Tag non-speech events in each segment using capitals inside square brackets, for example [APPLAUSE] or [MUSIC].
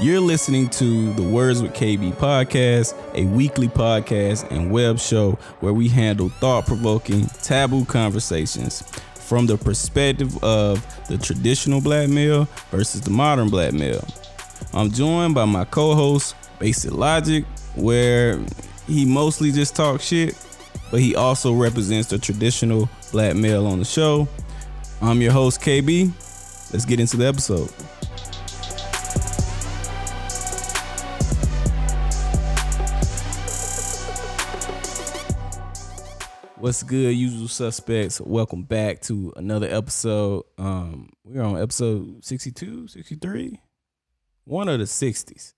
You're listening to the Words with KB podcast, a weekly podcast and web show where we handle thought provoking, taboo conversations from the perspective of the traditional black male versus the modern black male. I'm joined by my co host, Basic Logic, where he mostly just talks shit, but he also represents the traditional black male on the show. I'm your host, KB. Let's get into the episode. What's good, usual suspects? Welcome back to another episode. Um, we're on episode 62, 63, one of the 60s.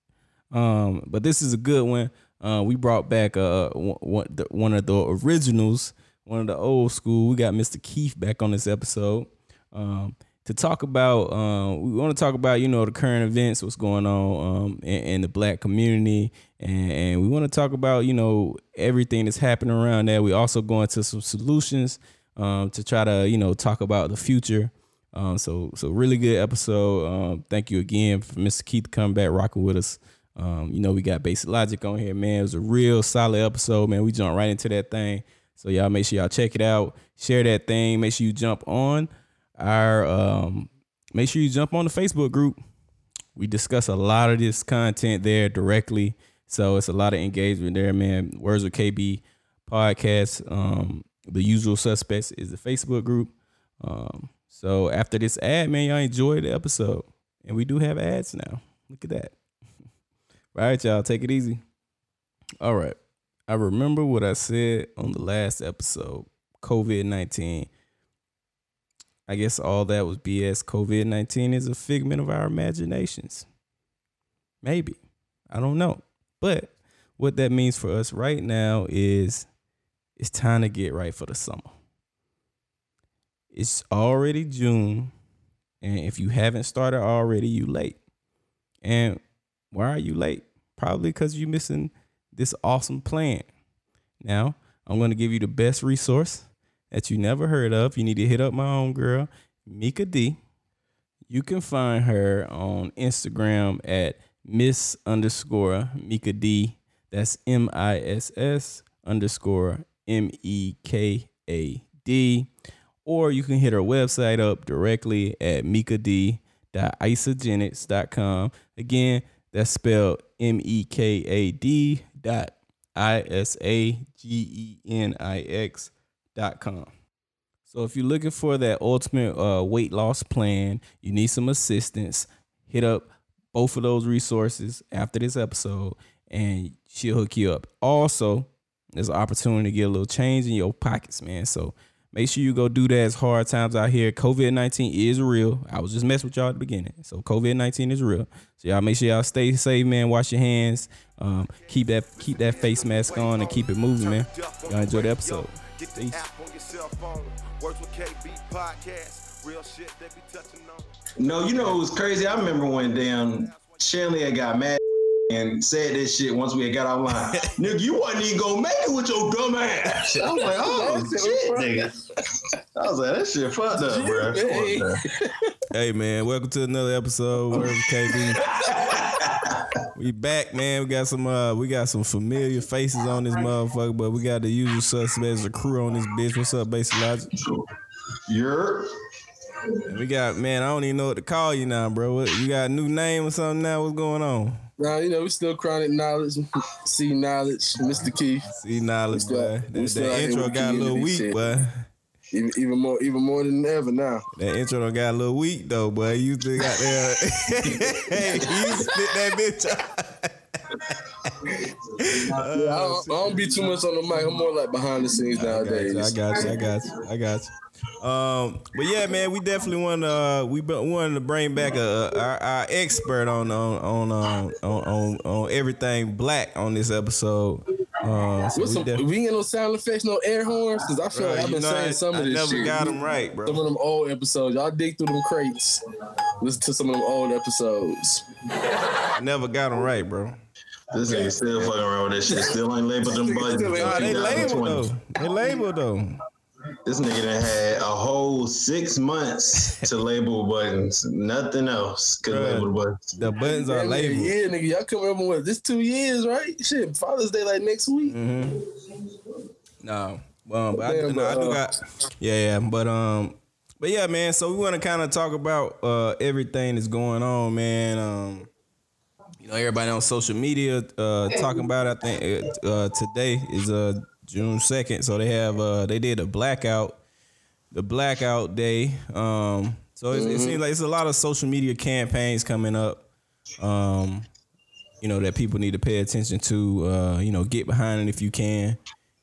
Um, but this is a good one. Uh, we brought back uh one, one of the originals, one of the old school. We got Mr. Keith back on this episode. Um, to talk about um, we want to talk about you know the current events what's going on um, in, in, the black community. And, and we want to talk about you know everything that's happening around there we also go into some solutions um, to try to you know talk about the future. Um, so so really good episode. Um, thank you again for mr keith coming back rocking with us. Um, you know we got basic logic on here man. It was a real solid episode man. We jumped right into that thing. So y'all make sure y'all check it out. Share that thing. Make sure you jump on our um, make sure you jump on the Facebook group. We discuss a lot of this content there directly. So it's a lot of engagement there, man. Words with KB podcast. Um, the usual suspects is the Facebook group. Um, so after this ad, man, y'all enjoy the episode. And we do have ads now. Look at that. [LAUGHS] All right, y'all, take it easy. All right. I remember what I said on the last episode, COVID 19. I guess all that was BS. COVID 19 is a figment of our imaginations. Maybe. I don't know. But what that means for us right now is it's time to get right for the summer. It's already June. And if you haven't started already, you late. And why are you late? Probably because you're missing this awesome plan. Now, I'm going to give you the best resource that you never heard of, you need to hit up my own girl, Meka D. You can find her on Instagram at Miss underscore Meka D. That's M I S S underscore M E K A D. Or you can hit her website up directly at mekad.isagenix.com. Again, that's spelled M E K A D dot I S A G E N I X So if you're looking for that ultimate uh, weight loss plan, you need some assistance, hit up both of those resources after this episode and she'll hook you up. Also, there's an opportunity to get a little change in your pockets, man. So make sure you go do that. As hard times out here. COVID 19 is real. I was just messing with y'all at the beginning. So COVID 19 is real. So y'all make sure y'all stay safe, man. Wash your hands. Um, keep that keep that face mask on and keep it moving, man. Y'all enjoy the episode. Get the Peace. app on your cell phone. Words with KB podcast. Real shit they be touching on. No, you know it was crazy. I remember when damn Shanley had got mad and said this shit once we had got online. [LAUGHS] nigga, you wasn't even gonna make it with your dumb ass. I was like, oh [LAUGHS] shit, nigga. I was like, that shit fucked up, bro. Hey. hey man, welcome to another episode. Where's [LAUGHS] KB? We back, man. We got some uh we got some familiar faces on this motherfucker, but we got the usual suspects, the crew on this bitch. What's up, Basic Logic? You're and we got man, I don't even know what to call you now, bro. What, you got a new name or something now? What's going on? Nah, you know, we still chronic knowledge, [LAUGHS] C knowledge, Mr. Keith. C knowledge, boy. That, that intro got a little weak, boy. Even, even more, even more than ever now. That intro got a little weak though, boy. You still got there. [LAUGHS] Hey, you spit that bitch out. yeah, I, don't, I don't be too much on the mic. I'm more like behind the scenes nowadays. I got you. I got you. I got you. Um, but yeah, man, we definitely want to uh, we wanted to bring back a, a our, our, expert on on on, um, on on on everything black on this episode. Uh, so we, some, def- we ain't no sound effects, no air horns, because I feel like I've been saying some I of this never shit. got them right, bro. Some of them old episodes, y'all dig through them crates, listen to some of them old episodes. I never got them right, bro. This nigga still fucking around with this shit. Still ain't labeled them [LAUGHS] buttons. Nah, they labeled though. They labeled though. This nigga done had a whole six months to [LAUGHS] label buttons. Nothing else could Bruh. label buttons. The buttons are Yeah, labeled. Yeah, nigga, y'all come up with this two years, right? Shit, Father's Day like next week. Mm-hmm. No, um, but I, Damn, no, I do uh, got. Yeah, yeah, but um, but yeah, man. So we want to kind of talk about uh everything that's going on, man. Um, you know, everybody on social media uh talking about. It. I think uh, uh today is uh June second, so they have uh they did a blackout, the blackout day. Um, so it, it seems like it's a lot of social media campaigns coming up. Um, you know that people need to pay attention to. Uh, you know, get behind it if you can,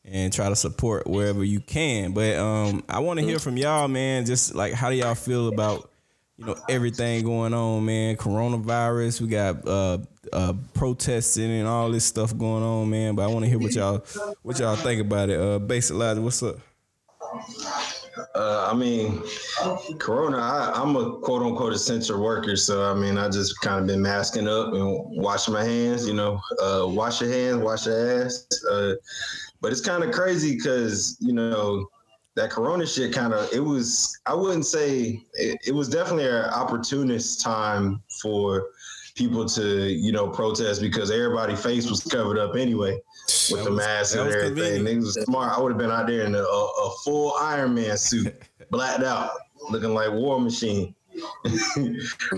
and try to support wherever you can. But um, I want to hear from y'all, man. Just like how do y'all feel about you know everything going on, man? Coronavirus, we got uh, uh, protesting and all this stuff going on, man. But I want to hear what y'all what y'all think about it. Uh, Basic Liza, what's up? Uh, I mean, Corona. I, I'm a quote unquote essential worker, so I mean, I just kind of been masking up and washing my hands. You know, uh, wash your hands, wash your ass. Uh, but it's kind of crazy because you know that Corona shit. Kind of, it was. I wouldn't say it, it was definitely an opportunist time for people to you know protest because everybody face was covered up anyway with That the mask and everything. convenient. Niggas was smart. I would have been out there in a, a, a full Iron Man suit, [LAUGHS] blacked out, looking like War Machine. [LAUGHS]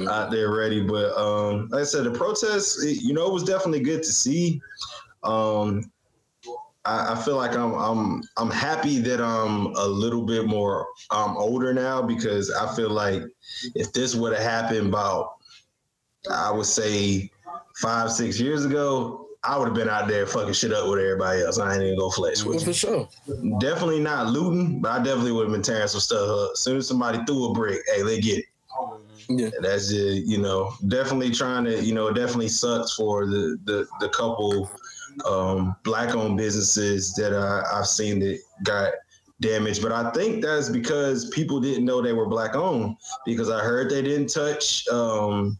out there ready, but um, like I said, the protests, it, you know, it was definitely good to see. Um, I, I feel like I'm I'm I'm happy that I'm a little bit more um older now because I feel like if this would have happened about I would say five six years ago, I would have been out there fucking shit up with everybody else. I ain't even go flex Well, with for you. sure. Definitely not looting, but I definitely would have been tearing some stuff up. As soon as somebody threw a brick, hey, they get it. Yeah. And that's just you know definitely trying to you know it definitely sucks for the the, the couple um, black owned businesses that I, I've seen that got damaged but i think that's because people didn't know they were black owned because i heard they didn't touch um,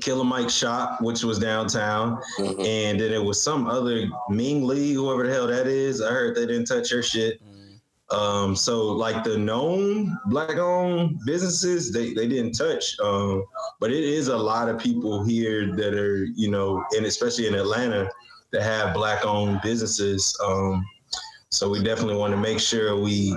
killer mike shop which was downtown Mhm. and then it was some other ming lee whoever the hell that is i heard they didn't touch her shit um, so like the known black owned businesses, they, they didn't touch. Um, but it is a lot of people here that are, you know, and especially in Atlanta that have black owned businesses. Um, so we definitely want to make sure we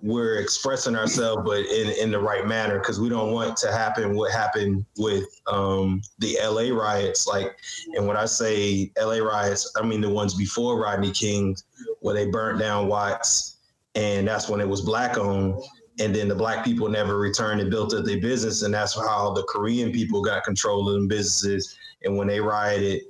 we're expressing ourselves, but in, in the right manner, because we don't want to happen what happened with um, the LA riots. Like, and when I say LA riots, I mean the ones before Rodney King, where they burnt down Watts, and that's when it was black owned. And then the black people never returned and built up their business, and that's how the Korean people got control of them businesses. And when they rioted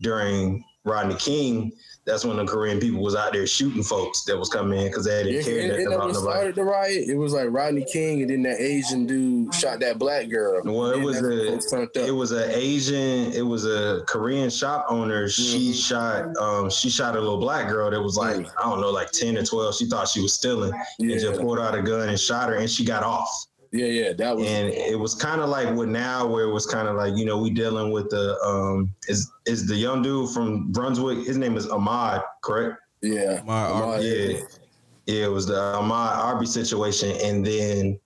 during Rodney King, that's when the Korean people was out there shooting folks that was coming in because they didn't care and that about nobody. started the riot. It was like Rodney King, and then that Asian dude shot that black girl. Well, it was a folks turned up. it was an Asian, it was a Korean shop owner. She Mhm. shot um she shot a little black girl that was like Mm. I don't know like ten or twelve. She thought she was stealing and just pulled out a gun and shot her and she got off. Yeah, yeah. That was And it was kind of like what now where it was kind of like you know we dealing with the um is is the young dude from Brunswick. His name is Ahmaud, correct? yeah. My Ahmaud, Yeah. Yeah, it was the Ahmaud Arbery situation, and then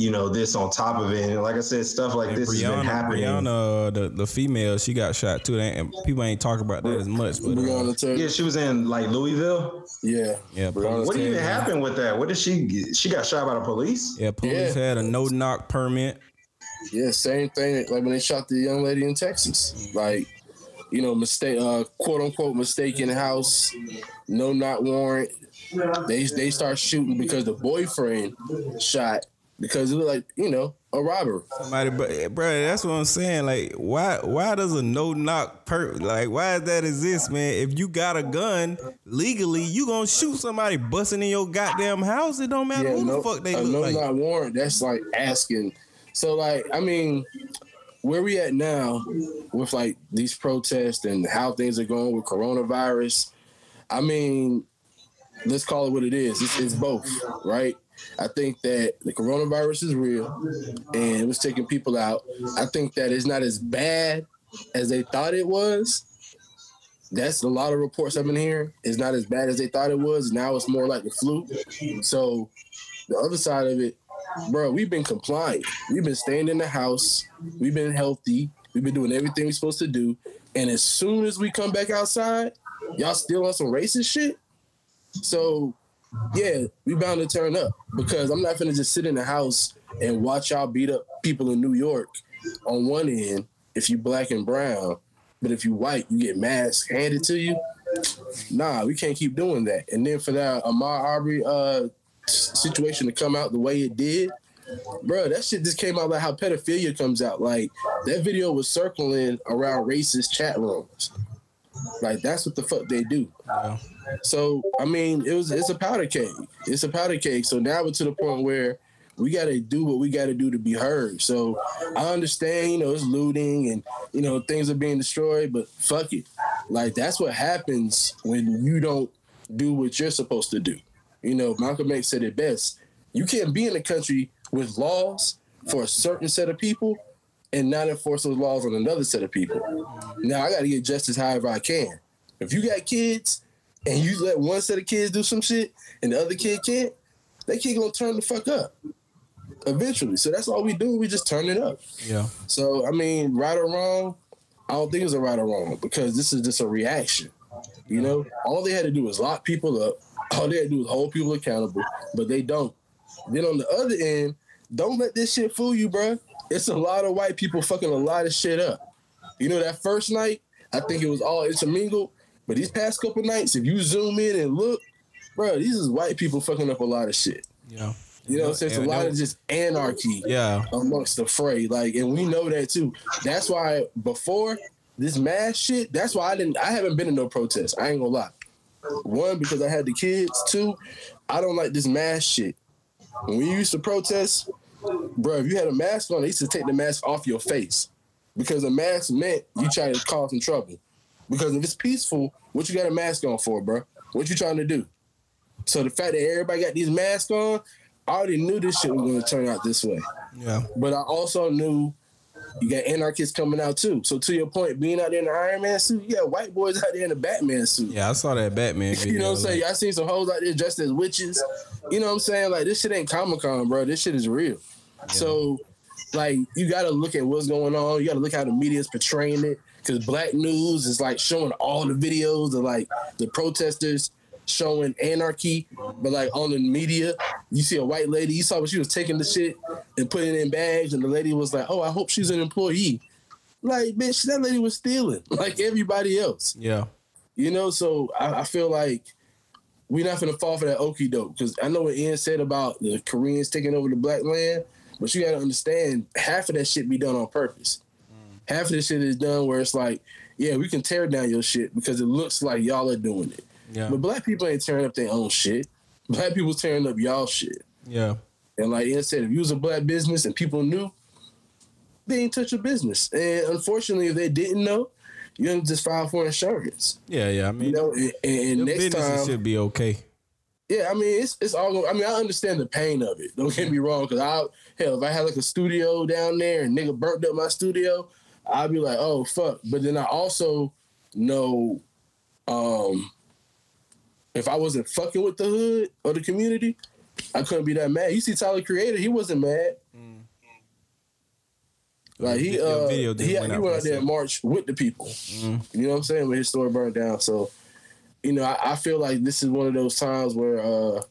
you know this on top of it. And like I said, stuff like And this has been Breonna, happening. Breonna, the, the female, she got shot too. They ain't, people ain't talking about that as much, but uh, Taylor. Yeah, she was in like Louisville. Yeah. yeah, Breonna What had- even happened with that? What did she? Get? She got shot by the police. Yeah, police Yeah. had a no knock permit. Yeah, same thing. Like when they shot the young lady in Texas, like you know, mistake, uh, quote unquote, mistaken house, no not warrant. They they start shooting because the boyfriend shot because it was like you know a robber. Somebody, but bro, that's what I'm saying. Like, why why does a no knock per like why does that exist, man? If you got a gun legally, you gonna shoot somebody busting in your goddamn house. It don't matter Yeah, who no, the fuck they a look no like. not warrant. That's like asking. So like I mean, where we at now with like these protests and how things are going with coronavirus? I mean, let's call it what it is. It's, it's both, right? I think that the coronavirus is real and it was taking people out. I think that it's not as bad as they thought it was. that's a lot of reports I've been hearing. It's not as bad as they thought it was. Now it's more like the flu. So the other side of it, bro, we've been compliant. We've been staying in the house. We've been healthy. We've been doing everything we're supposed to do. And as soon as we come back outside, y'all still on some racist shit. So yeah, we bound to turn up because I'm not gonna just sit in the house and watch y'all beat up people in New York on one end if you black and brown, but if you white, you get masks handed to you. Nah, we can't keep doing that. And then for that Ahmaud Arbery uh, situation to come out the way it did, bro, that shit just came out like how pedophilia comes out. Like that video was circling around racist chat rooms. Like that's what the fuck they do. So I mean, it was it's a powder cake. It's a powder cake. So now we're to the point where we got to do what we got to do to be heard. So I understand, you know, it's looting and you know things are being destroyed, but fuck it. Like that's what happens when you don't do what you're supposed to do. You know, Malcolm X said it best. You can't be in a country with laws for a certain set of people and not enforce those laws on another set of people. Now I got to get justice however I can. If you got kids and you let one set of kids do some shit and the other kid can't, that kid gonna turn the fuck up eventually. So that's all we do. We just turn it up. Yeah. So I mean, right or wrong, I don't think it's a right or wrong because this is just a reaction. You know, all they had to do was lock people up. [LAUGHS] All they had to do was hold people accountable, but they don't. Then on the other end, don't let this shit fool you, bro. It's a lot of white people fucking a lot of shit up. You know, that first night, I think it was all intermingled. But these past couple nights, if you zoom in and look, bro, these is white people fucking up a lot of shit. Yeah. You know, so it's a lot of just anarchy yeah. amongst the fray. Like, and we know that too. That's why before this mass shit, that's why I didn't I haven't been in no protest. I ain't gonna lie. One, because I had the kids. Two, I don't like this mass shit. When we used to protest, bro, if you had a mask on, they used to take the mask off your face. Because a mask meant you try to cause some trouble. Because if it's peaceful, what you got a mask on for, bro? What you trying to do? So the fact that everybody got these masks on, I already knew this shit was going to turn out this way. Yeah. But I also knew you got anarchists coming out too. So to your point, being out there in the Iron Man suit, you got white boys out there in the Batman suit. Yeah, I saw that Batman [LAUGHS] video. you know what I'm saying? I seen some hoes out there dressed as witches. You know what I'm saying? Like this shit ain't Comic Con, bro. This shit is real. Yeah. So like you got to look at what's going on. You got to look how the media is portraying it. Because Black News is like showing all the videos of like the protesters showing anarchy, but like on the media, you see a white lady. You saw when she was taking the shit and putting it in bags, and the lady was like, "Oh, I hope she's an employee." Like, bitch, that lady was stealing [LAUGHS] like everybody else. Yeah, you know. So I, I feel like we're not gonna fall for that okie doke because I know what Ian said about the Koreans taking over the black land, but you got to understand half of that shit be done on purpose. Mm. Half of this shit is done where it's like, yeah, we can tear down your shit because it looks like y'all are doing it. Yeah. But black people ain't tearing up their own shit. Black people tearing up y'all shit. Yeah. And like Ian said, if you was a black business and people knew, they ain't touch your business. And unfortunately, if they didn't know, you gonna just file for insurance. Yeah, yeah. I mean, you know, and, and next time should be okay. Yeah, I mean, it's it's all. I mean, I understand the pain of it. Don't get me wrong, because I hell, if I had like a studio down there and nigga burnt up my studio, I'd be like, oh fuck. But then I also know, um, if I wasn't fucking with the hood or the community, I couldn't be that mad. You see Tyler Creator, he wasn't mad. Mm. Like he uh he, he went out there and marched with the people. Mm. You know what I'm saying? When his store burned down. So, you know, I, I, feel like this is one of those times where uh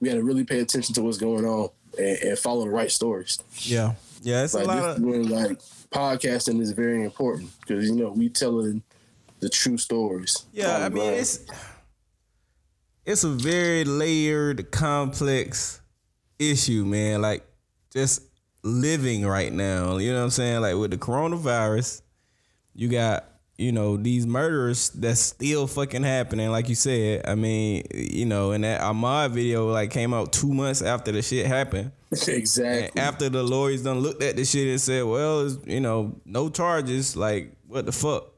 we gotta really pay attention to what's going on and, and follow the right stories. Yeah. Yeah, it's like, a lot of when, like podcasting is very important because you know we telling the true stories. Yeah, I mean it's it's a very layered, complex issue, man. Like just living right now. You know what I'm saying? Like with the coronavirus, you got you know these murders that's still fucking happening. Like you said, I mean, you know, and that Ahmaud video like came out two months after the shit happened. [LAUGHS] Exactly. And after the lawyers done looked at the shit and said, well, you know, no charges. Like what the fuck?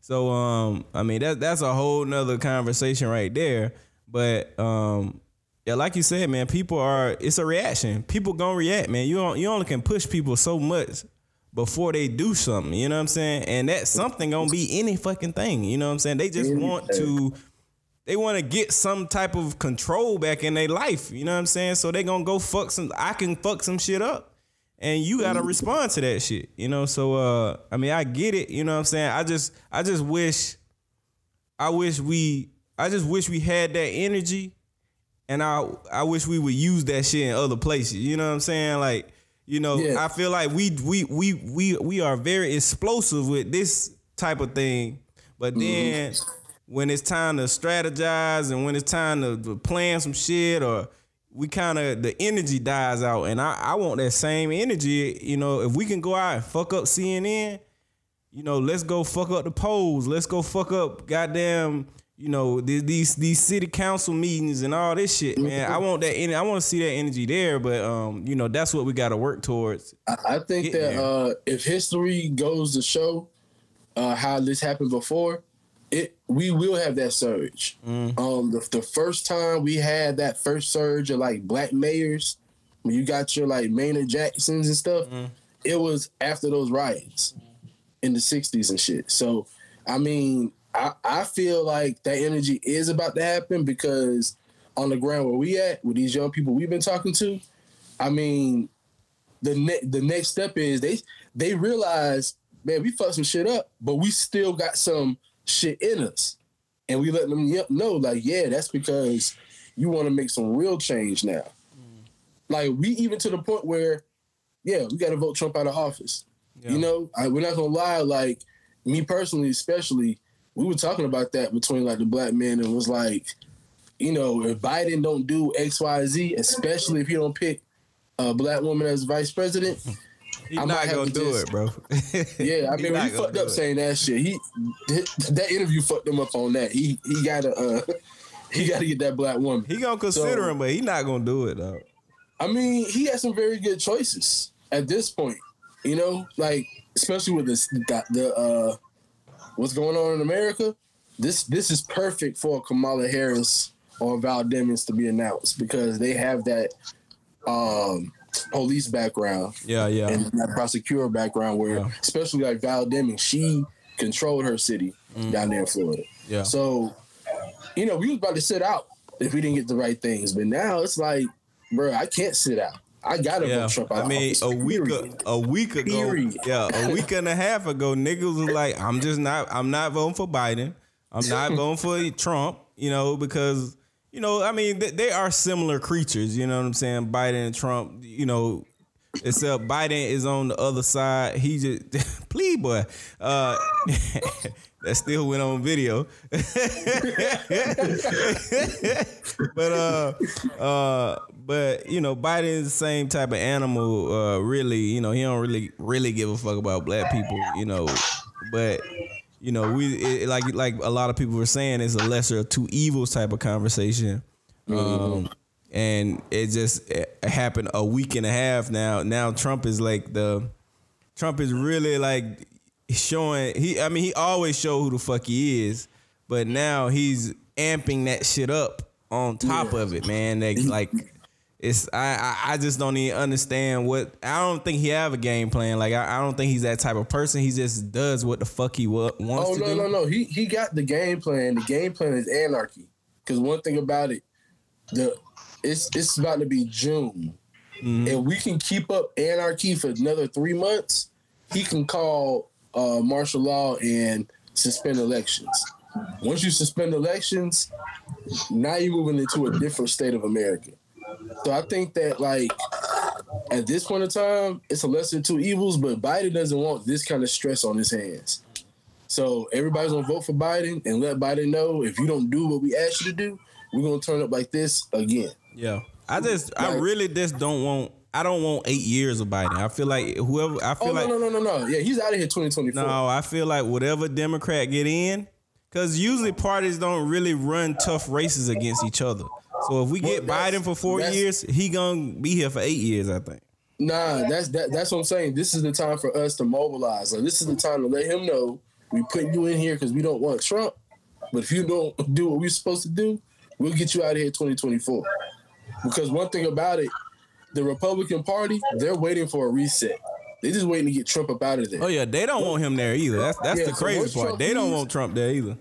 So um, I mean that that's a whole nother conversation right there. But um, yeah, like you said, man, people are it's a reaction. People gonna react, man. You don't, you only can push people so much before they do something. You know what I'm saying? And that something gonna be any fucking thing. You know what I'm saying? They just want to they want to get some type of control back in their life. You know what I'm saying? So they gonna go fuck some. I can fuck some shit up, and you gotta mm-hmm. respond to that shit. You know. So uh, I mean, I get it. You know what I'm saying? I just, I just wish, I wish we, I just wish we had that energy, and I, I wish we would use that shit in other places. You know what I'm saying? Like, you know, yeah. I feel like we, we, we, we, we are very explosive with this type of thing, but mm-hmm. then. Mm-hmm when it's time to strategize and when it's time to, to plan some shit or we kind of the energy dies out and I, I want that same energy you know if we can go out and fuck up cnn you know let's go fuck up the polls let's go fuck up goddamn you know these these city council meetings and all this shit man i want that i want to see that energy there but um you know that's what we got to work towards i, I think that there. uh if history goes to show uh how this happened before it we will have that surge. Mm. Um, the, the first time we had that first surge of like black mayors, when you got your like Maynard Jacksons and stuff, mm. it was after those riots in the '60s and shit. So, I mean, I I feel like that energy is about to happen because on the ground where we at with these young people we've been talking to, I mean, the ne- the next step is they they realize, man, we fucked some shit up, but we still got some shit in us. And we let them know, like, yeah, that's because you want to make some real change now. Mm. Like, we even to the point where, yeah, we got to vote Trump out of office. Yeah. You know, I, we're not to lie. Like, me personally, especially, we were talking about that between like the black men and was like, you know, if Biden don't do X, Y, Z, especially if he don't pick a black woman as vice president, He's I'm not gonna do just, it, bro. [LAUGHS] yeah, I mean, he fucked up it. saying that shit. He that interview fucked him up on that. He he gotta uh [LAUGHS] he gotta get that black woman. He gonna consider so, him, but he not gonna do it though. I mean, he has some very good choices at this point. You know, like especially with this the, the uh what's going on in America. This this is perfect for Kamala Harris or Val Demings to be announced because they have that um police background. Yeah, yeah. And that prosecutor background where yeah. especially like Val Demings, she controlled her city mm. down there in Florida. Yeah. So, you know, we was about to sit out if we didn't get the right things. But now it's like, bro, I can't sit out. I gotta yeah. vote Trump out. I mean, a week a, a week ago, period. yeah, a week and a half ago, niggas was like, I'm just not, I'm not voting for Biden. I'm not [LAUGHS] voting for Trump. You know, because you know, I mean, they are similar creatures. You know what I'm saying? Biden and Trump. You know, except Biden is on the other side. He just [LAUGHS] please, boy. Uh, [LAUGHS] that still went on video. [LAUGHS] but uh, uh, but you know, Biden is the same type of animal. Uh, really, you know, he don't really really give a fuck about black people. You know, but you know, we it, like like a lot of people were saying, it's a lesser of two evils type of conversation. Mm-hmm. Um, and it just it happened a week and a half now. Now Trump is like the Trump is really like showing he. I mean, he always show who the fuck he is, but now he's amping that shit up on top yeah. of it, man. Like, like it's I, I just don't even understand what I don't think he have a game plan. Like I, I don't think he's that type of person. He just does what the fuck he wants oh, to no, do. no, no, He he got the game plan. The game plan is anarchy. Because one thing about it, the it's it's about to be June, mm-hmm. and we can keep up anarchy for another three months. He can call uh, martial law and suspend elections. Once you suspend elections, now you're moving into a different state of America. So I think that like at this point in time, it's a lesser of two evils, but Biden doesn't want this kind of stress on his hands. So everybody's gonna vote for Biden and let Biden know if you don't do what we asked you to do, we're gonna turn up like this again. Yeah. I just like, I really just don't want I don't want eight years of Biden. I feel like whoever I feel oh, like no no no no no yeah he's out of here twenty twenty four. No, I feel like whatever Democrat get in, because usually parties don't really run tough races against each other. So if we get well, Biden for four years, he gonna be here for eight years, I think. Nah, that's that, that's what I'm saying. This is the time for us to mobilize. Like this is the time to let him know we put you in here because we don't want Trump. But if you don't do what we're supposed to do, we'll get you out of here 2024. Because one thing about it, the Republican Party, they're waiting for a reset. They just waiting to get Trump up out of there. Oh yeah, they don't want him there either. That's that's Yeah, the so crazy once part. Trump they don't want Trump there either.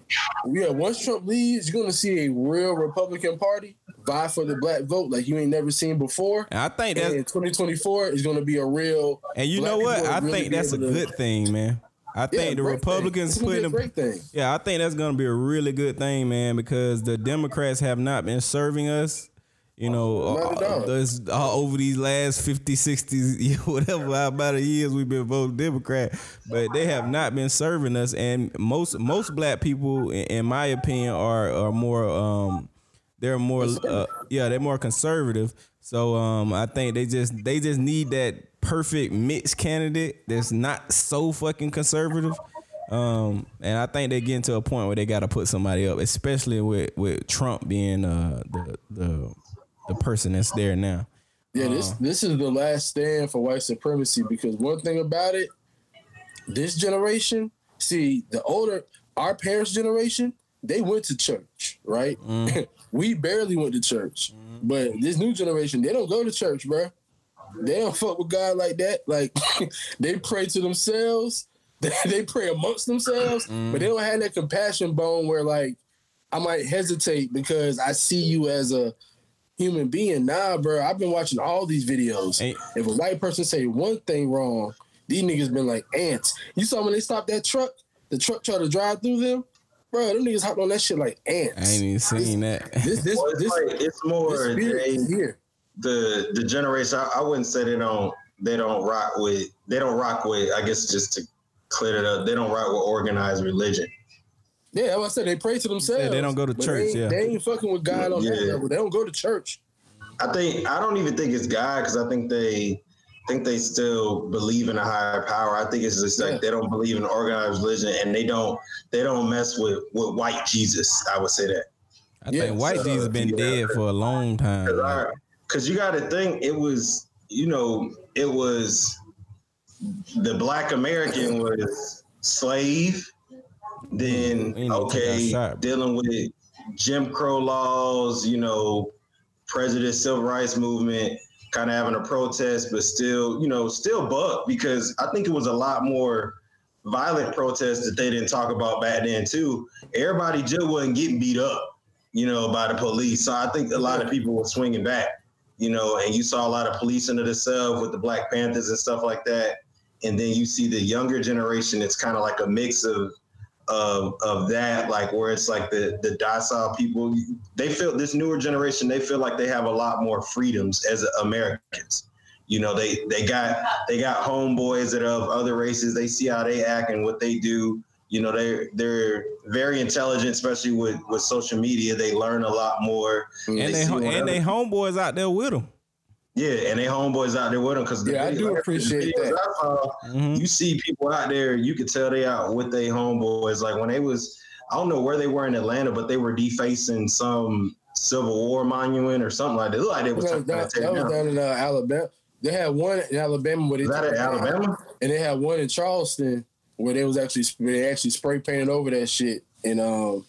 Yeah, once Trump leaves, you're gonna see a real Republican Party vie for the black vote like you ain't never seen before. And I think in 2024 is gonna be a real. and you know what? I really think that's a able to- good thing, man. I Yeah, think the great thing. Republicans a them. great thing. Yeah, I think that's gonna be a really good thing, man, because the Democrats have not been serving us. You know, Not uh, all. this- uh, over these last 50, 60, [LAUGHS] whatever amount of years we've been voting Democrat, but they have not been serving us. And most most black people, in, in my opinion, are are more um, they're more uh, yeah they're more conservative. So um, I think they just they just need that perfect mixed candidate that's not so fucking conservative. Um, and I think they're getting to a point where they got to put somebody up, especially with with Trump being uh the the the person that's there now. Yeah, this Uh-huh. this is the last stand for white supremacy because one thing about it, this generation, see the older our parents' generation, they went to church, right? Mm. [LAUGHS] we barely went to church, but this new generation, they don't go to church, bro. They don't fuck with God like that. Like [LAUGHS] they pray to themselves, [LAUGHS] they pray amongst themselves, Mm. but they don't have that compassion bone where like I might hesitate because I see you as a human being. Nah, bro. I've been watching all these videos. Ain't- if a white person say one thing wrong, these niggas been like ants. You saw when they stopped that truck, the truck tried to drive through them, bro. Them niggas hopped on that shit like ants. I ain't even seen that. This this Well, it's, this, like, it's more this they, here. the the generation. I, I wouldn't say they don't they don't rock with they don't rock with. I guess just to clear it up, they don't rock with organized religion. Yeah, that's what I said. They pray to themselves. Yeah, they don't go to church, They ain't, yeah. they ain't fucking with God on that level. They don't go to church. I think I don't even think it's God because I think they think they still believe in a higher power. I think it's just like Yeah. they don't believe in organized religion and they don't they don't mess with with white Jesus. I would say that. I Yeah, think White so, Jesus been yeah. dead for a long time. like, Because you got to think it was, you know, it was the black American was slave, then no okay, shot, dealing with Jim Crow laws, you know, prejudice, civil rights movement, kind of having a protest, but still, you know, still buck because I think it was a lot more violent protests that they didn't talk about back then too. Everybody just wasn't getting beat up, you know, by the police. So I think a lot of people were swinging back, you know, and you saw a lot of police into the cell with the Black Panthers and stuff like that. And then you see the younger generation. It's kind of like a mix of of of that, like where it's like the the docile people. They feel this newer generation. They feel like they have a lot more freedoms as Americans. You know, they they got they got homeboys that are of other races. They see how they act and what they do. You know, they they're very intelligent, especially with with social media. They learn a lot more. and they what and they homeboys out there with them. Yeah, and they homeboys out there with them because Yeah, I do appreciate that. I saw, Mhm. you see people out there, you could tell they out with their homeboys. Like when they was, I don't know where they were in Atlanta, but they were defacing some Civil War monument or something like that. It looked like they That was was, trying down, that was down. down in uh, Alabama. They had one in Alabama where they Is that in Alabama? and they had one in Charleston where they was actually they actually spray painted over that shit and um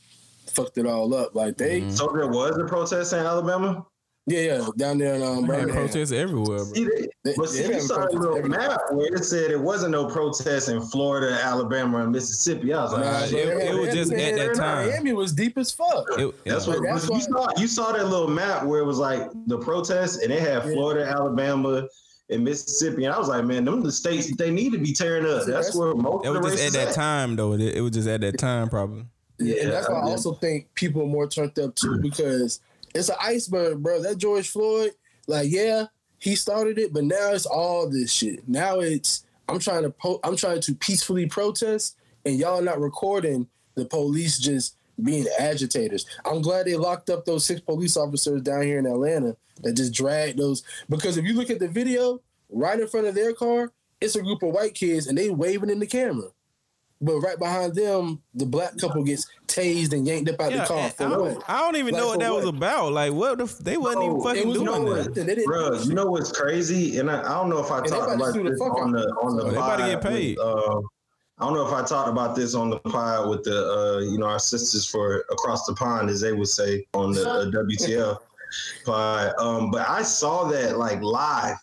fucked it all up. Like they, Mhm. So there was a protest in Alabama. Yeah, yeah, down there in um, Birmingham. protests everywhere, bro. See, they, They- but see, you saw a little everywhere. map where it said it wasn't no protests in Florida, Alabama, and Mississippi. I was like, Nah, shit. it- it was just at that time. Miami was deep as fuck. It- That's yeah. what That's you saw. You saw that little map where it was like the protests, and they had Yeah. Florida, Alabama, and Mississippi. And I was like, man, them the states that they need to be tearing up. That's that's- where most It of was the just at that at. time though. It, it was just at that time probably. Yeah, and that's why I also think people are more turned up too because it's an iceberg, bro. That George Floyd, like, yeah, he started it, but now it's all this shit. Now it's I'm trying to po- I'm trying to peacefully protest, and y'all not recording the police just being agitators. I'm glad they locked up those six police officers down here in Atlanta that just dragged those because if you look at the video, right in front of their car, it's a group of white kids and they waving in the camera. But right behind them, the black couple gets tased and yanked up out Yeah, the car. For I, what? don't, I don't even Like, know what for that was about. Like what the, f- they wasn't even Oh, fucking was doing no that. nothing. They didn't Bro, you know what's crazy? And I, I don't know if I they talked about to about sue the this on the on the they about to pod get paid. with, uh, I don't know if I talked about this on the pod with the uh, you know our sisters for across the pond, as they would say on the uh, WTF pod. Um, but I saw that like live,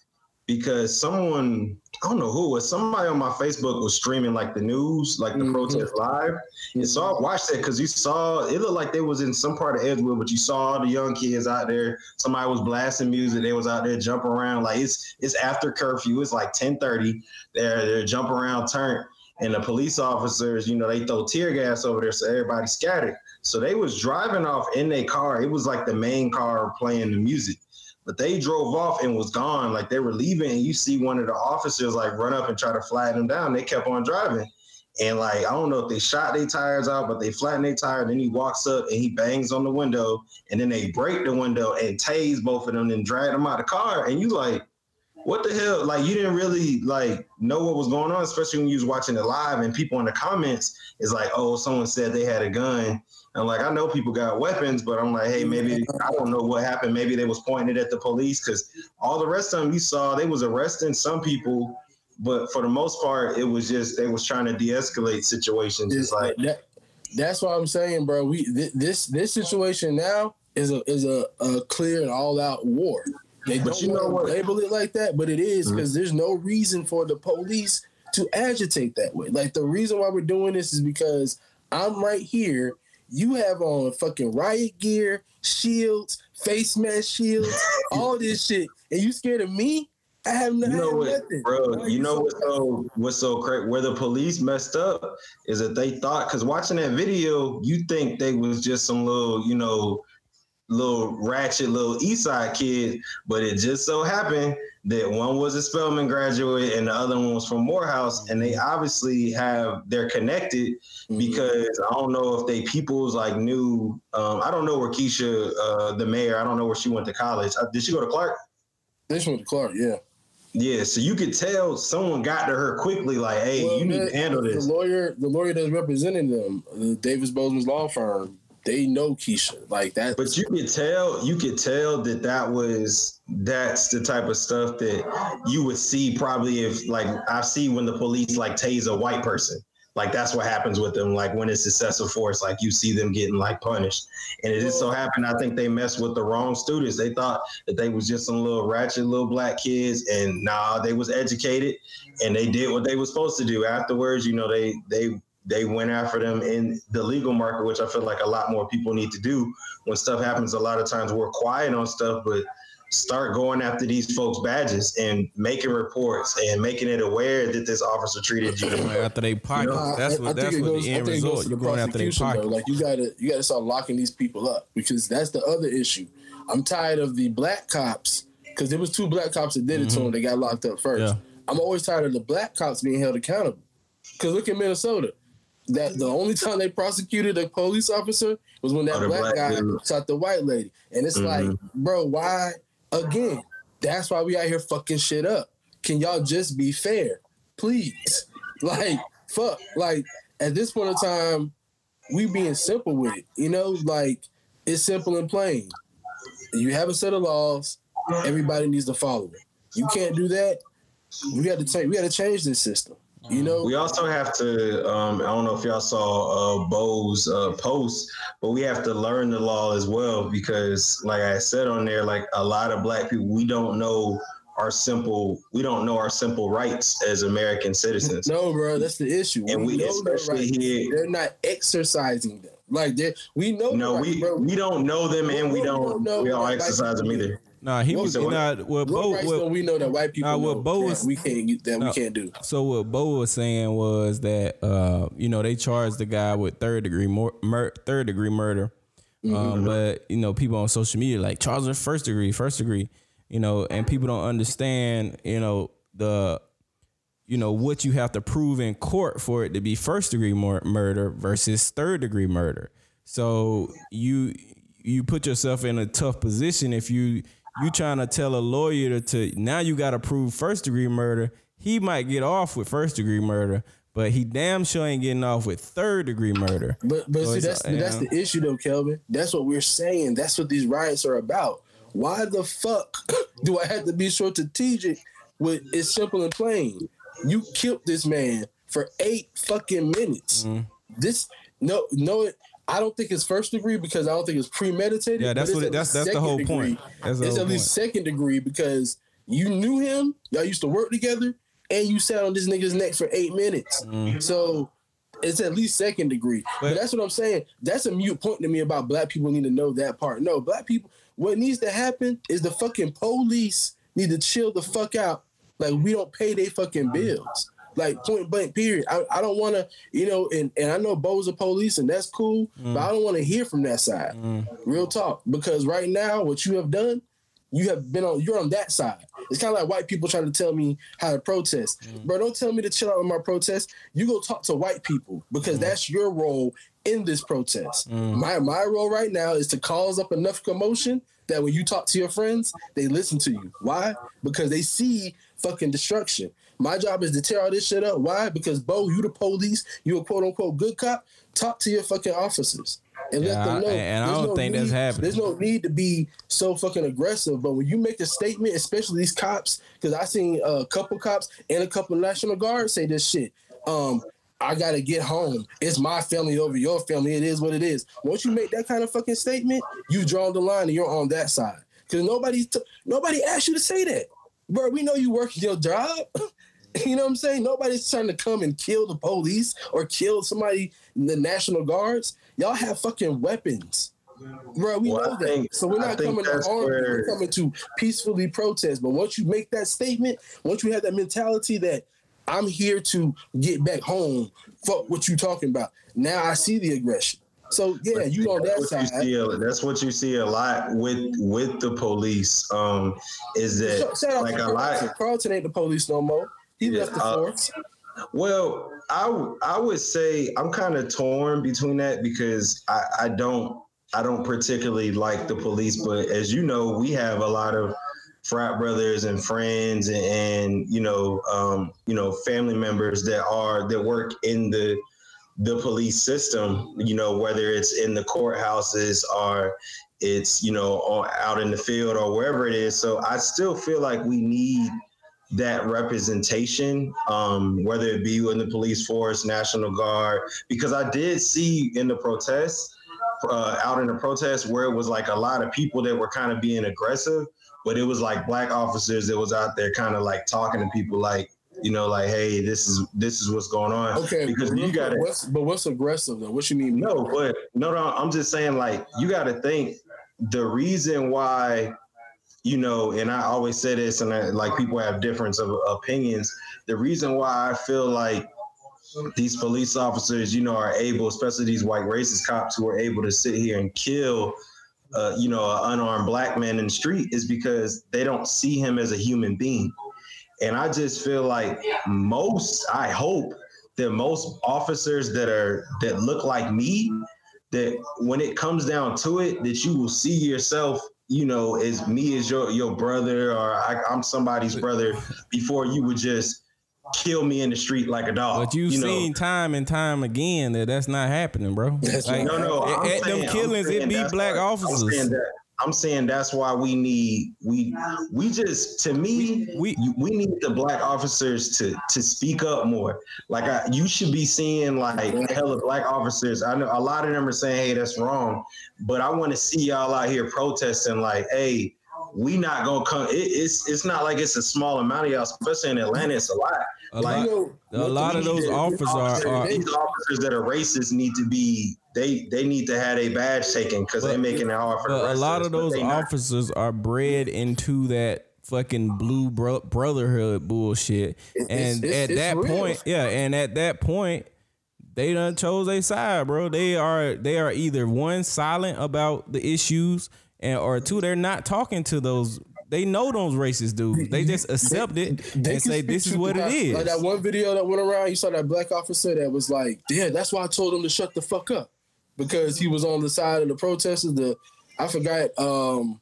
because someone I don't know who was somebody on my Facebook was streaming like the news, like the mm-hmm. protest live. Mm-hmm. And so I watched that because you saw it looked like they was in some part of Edgewood, but you saw the young kids out there. Somebody was blasting music. They was out there jumping around. Like it's it's after curfew. It's like 1030. They're they're jumping around, turn. And the police officers, you know, they throw tear gas over there so everybody scattered. So they was driving off in their car. It was like the main car playing the music. But they drove off and was gone. Like they were leaving, and you see one of the officers like run up and try to flag them down. They kept on driving. And like I don't know if they shot their tires out, but they flattened their tire. Then he walks up and he bangs on the window, and then they break the window and tase both of them and drag them out of the car. And you like, what the hell? Like you didn't really like know what was going on, especially when you was watching it live and people in the comments is like, oh, someone said they had a gun and like I know people got weapons, but I'm like, hey, maybe I don't know what happened. Maybe they was pointing it at the police because all the rest of them you saw, they was arresting some people, but for the most part, it was just they was trying to de-escalate situations. It's like that, that's what I'm saying, bro. We th- this this situation now is a is a, a clear and all out war. They but don't you know what? label it like that, but it is because mm-hmm. there's no reason for the police to agitate that way. Like the reason why we're doing this is because I'm right here you have on fucking riot gear, shields, face mask shields, [LAUGHS] all this shit, and you scared of me? I have, no, you know what, nothing. Bro, you know what's so what's so crazy? Where the police messed up is that they thought because watching that video, you think they was just some little, you know, little ratchet little East Side kid, but it just so happened that one was a Spelman graduate and the other one was from Morehouse, and they obviously have they're connected mm-hmm. because I don't know if they peoples like knew. Um, I don't know where Keisha, uh, the mayor, I don't know where she went to college. Uh, did she go to Clark? She went to Clark, yeah. Yeah, so you could tell someone got to her quickly, like, "Hey, well, you need to handle this." The lawyer, the lawyer that's representing them, the Davis Bozeman's law firm, they know Keisha like that. But you could tell, you could tell that that was that's the type of stuff that you would see probably if like I see when the police like tase a white person. Like that's what happens with them. Like when it's excessive force, like you see them getting like punished. And it just so happened, I think they messed with the wrong students. They thought that they was just some little ratchet little black kids, and nah, they was educated, and they did what they was supposed to do. Afterwards, you know, they they they went after them in the legal market, which I feel like a lot more people need to do. When stuff happens, a lot of times we're quiet on stuff, but start going after these folks' badges and making reports and making it aware that this officer treated you after they pocket. You know, that's what I that's what goes, the end result. You're going after their pocket. Like you gotta you gotta start locking these people up because that's the other issue. I'm tired of the black cops because there was two black cops that did it mm-hmm. to them. They got locked up first. Yeah. I'm always tired of the black cops being held accountable. Because look at Minnesota that the only time they prosecuted a police officer was when that oh, black, black, guy dude. shot the white lady. And it's mm-hmm. like, bro, why again? That's why we out here fucking shit up. Can y'all just be fair? Please. [LAUGHS] Like, fuck. Like, at this point in time, we being simple with it. You know, like it's simple and plain. You have a set of laws, everybody needs to follow it. You can't do that. We got to change we got to change this system. You know, we also have to. Um, I don't know if y'all saw uh, Bo's uh, post, but we have to learn the law as well because, like I said on there, like a lot of Black people, we don't know our simple. We don't know our simple rights as American citizens. No, bro, that's the issue. And we, we especially here, they're not exercising them. Like they, we know. No, we bro. we don't know them, and we don't. We don't, we don't exercise them either. Nah, he was not what Bo. What, we know that white people. Nah, what Bo was we can't that nah, we can't do. So what Bo was saying was that uh, you know they charged the guy with third degree mur- mur- third degree murder, mm-hmm. um, but you know people on social media like charged with first degree, first degree, you know, and people don't understand you know the you know what you have to prove in court for it to be first degree mur- murder versus third degree murder. So you you put yourself in a tough position if you you trying to tell a lawyer to, to now you got to prove first degree murder. He might get off with first degree murder, but he damn sure ain't getting off with third degree murder. But but so see that's that's the issue though, Kelvin. That's what we're saying. That's what these riots are about. Why the fuck [LAUGHS] do I have to be so strategic? With it's simple and plain. You killed this man for eight fucking minutes. Mm. This no no I don't think it's first degree because I don't think it's premeditated. Yeah, that's what it, that's that's the whole degree. point. That's it's at least second degree because You knew him. Y'all used to work together, and you sat on this nigga's neck for eight minutes. Mm. So it's at least second degree. But, but, that's what I'm saying. That's a mute point to me about black people need to know that part. No, black people. What needs to happen is the fucking police need to chill the fuck out. Like we don't pay their fucking bills. Like point blank, period. I, I don't want to, you know, and, and I know Bo's a police and that's cool, mm. but I don't want to hear from that side. Mm. Real talk. Because right now, what you have done, you have been on, you're on that side. It's kind of like white people trying to tell me how to protest. Mm. Bro, don't tell me to chill out with my protest. You go talk to white people because mm. that's your role in this protest. Mm. My my role right now is to cause up enough commotion that when you talk to your friends, they listen to you. Why? Because they see fucking destruction. My job is to tear all this shit up. Why? Because Bo, you the police, you a quote unquote good cop. Talk to your fucking officers and yeah, let them know. And I don't no think need, that's happening. There's no need to be so fucking aggressive. But when you make a statement, especially these cops, because I seen a couple cops and a couple National Guard say this shit. Um, I gotta get home. It's my family over your family. It is what it is. Once you make that kind of fucking statement, you draw the line and you're on that side. Because nobody, t- nobody asked you to say that, bro. We know you work your job. [LAUGHS] You know what I'm saying? Nobody's trying to come and kill the police or kill somebody in the National Guards. Y'all have fucking weapons. Bro, we well, know that. Think, so we're not coming to where... we're coming to peacefully protest. But once you make that statement, once you have that mentality that I'm here to get back home, fuck what you talking about. Now I see the aggression. So yeah, but you on that side. See, that's what you see a lot with with the police. Um, is that shout, like a lot? Carlton ain't the police no more. He yeah, left the uh, force. Well, I I would say I'm kind of torn between that because I, I don't I don't particularly like the police, but as you know, we have a lot of frat brothers and friends and, and you know um, you know family members that are that work in the the police system. You know whether it's in the courthouses or it's you know out in the field or wherever it is. So I still feel like we need that representation, um, whether it be in the police force, National Guard, because I did see in the protests, uh, out in the protests, where it was like a lot of people that were kind of being aggressive, but it was like black officers that was out there kind of like talking to people like, you know, like, hey, this is this is what's going on. Okay, because you got to. But what's aggressive though? What you mean? No, but no, no. I'm just saying, like, you got to think the reason why you know, and I always say this, and I, like people have difference of opinions. The reason why I feel like these police officers, you know, are able, especially these white racist cops who are able to sit here and kill, uh, you know, an unarmed black man in the street, is because they don't see him as a human being. And I just feel like most, I hope that most officers that are that look like me, that when it comes down to it, that you will see yourself you know, as me as your your brother or I, am somebody's brother [LAUGHS] before you would just kill me in the street like a dog. But you've you seen know? time and time again that that's not happening, bro. That's like, no, no. At, at saying, them killings, it be black why, officers. I'm saying, that, I'm saying that's why we need we we just to me we we need the black officers to to speak up more. Like I, you should be seeing like hella black officers. I know a lot of them are saying, "Hey, that's wrong," but I want to see y'all out here protesting. Like, "Hey, we not gonna come." It, it's it's not like it's a small amount of y'all, especially in Atlanta. It's a lot. A like lot, a lot of those officers are, are these officers that are racist need to be they they need to have a badge taken because they're making it hard for the rest. A lot of, those officers not. are bred into that fucking blue bro- brotherhood bullshit, it's, and it's, at it's that real. point, yeah, and at that point, they done chose a side, bro. They are they are either one silent about the issues, and or two they're not talking to those they know those racist dudes. They just accept they, it they and say this is what it is. Like that one video that went around, you saw that black officer that was like, "Yeah, that's why I told him to shut the fuck up," because he was on the side of the protesters. The I forgot. um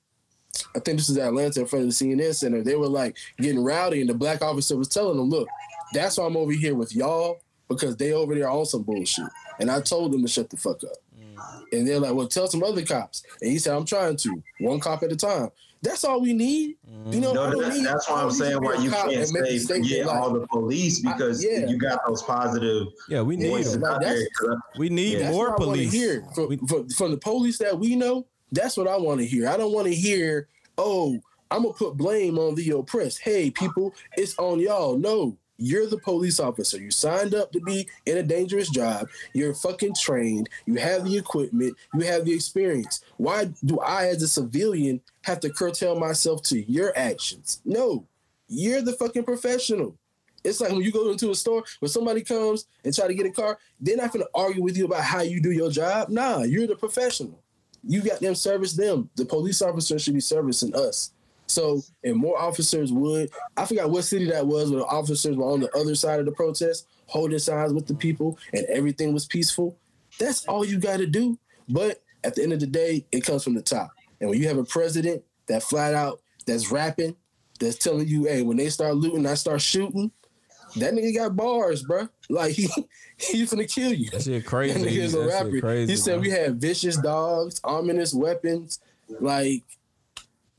I think this is Atlanta in front of the CNN Center. They were like getting rowdy, and the black officer was telling them, "Look, that's why I'm over here with y'all because they over there on some bullshit." And I told them to shut the fuck up. Mm. And they're like, "Well, tell some other cops." And he said, "I'm trying to, one cop at a time." That's all we need. You know, mm, no, that, need, that's why I'm saying why you can't say forget like, all the police because I, yeah. you got those positive. Yeah, we need yeah, we need yeah, more police. Hear from, from, from the police that we know. That's what I want to hear. I don't want to hear. Oh, I'm gonna put blame on the oppressed. Hey, people, it's on y'all. No, you're the police officer. You signed up to be in a dangerous job. You're fucking trained. You have the equipment. You have the experience. Why do I, as a civilian, have to curtail myself to your actions? No, you're the fucking professional. It's like when you go into a store, when somebody comes and try to get a car, they're not gonna argue with you about how you do your job. Nah, you're the professional. You got them service them. The police officer should be servicing us. So, and more officers would. I forgot what city that was, where the officers were on the other side of the protest, holding signs with the people, and everything was peaceful. That's all you got to do. But at the end of the day, it comes from the top. And when you have a president that flat out that's rapping, that's telling you, hey, when they start looting, I start shooting. That nigga got bars, bro. Like [LAUGHS] he he's gonna kill you. That shit [LAUGHS] crazy. That nigga's a rapper. Crazy, he said bro. we had vicious dogs, ominous weapons. Like,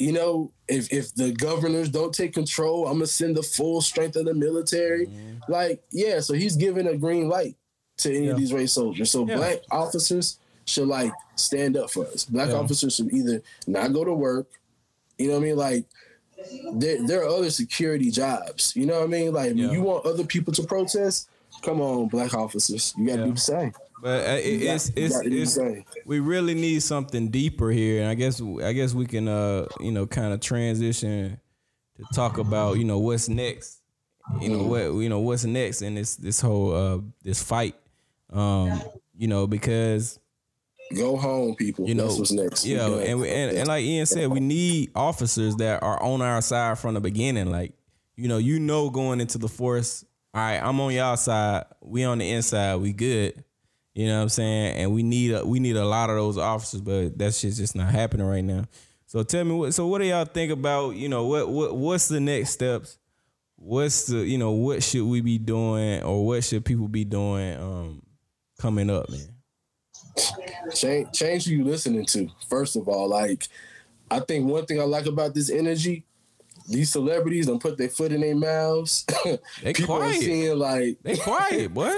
you know, if if the governors don't take control, I'm gonna send the full strength of the military. Mm-hmm. Like, yeah, so he's giving a green light to any yeah. of these race soldiers. So yeah. black officers should like stand up for us. Black yeah. officers should either not go to work, you know what I mean? Like there, there are other security jobs. You know what I mean? Like you want other people to protest, come on, black officers, you got to yeah. do the same. But uh, it, it's it's, it's, it's we really need something deeper here, and I guess I guess we can uh you know kind of transition to talk about you know what's next. You know what you know what's next in this this whole uh this fight. Um, you know because Go home, people. You know That's what's next. Yeah, and, we, and and like Ian said, we need officers that are on our side from the beginning. Like, you know, you know, going into the force. All right, I'm on y'all side. We on the inside. We good. You know what I'm saying? And we need a we need a lot of those officers, but that shit's just not happening right now. So tell me what. So what do y'all think about? You know what what what's the next steps? What's the you know what should we be doing or what should people be doing um coming up, man? change change who you listening to. First of all, like I think one thing I like about this energy, these celebrities don't put their foot in their mouths. [LAUGHS] They People quiet. seeing like they quiet, [LAUGHS] boy.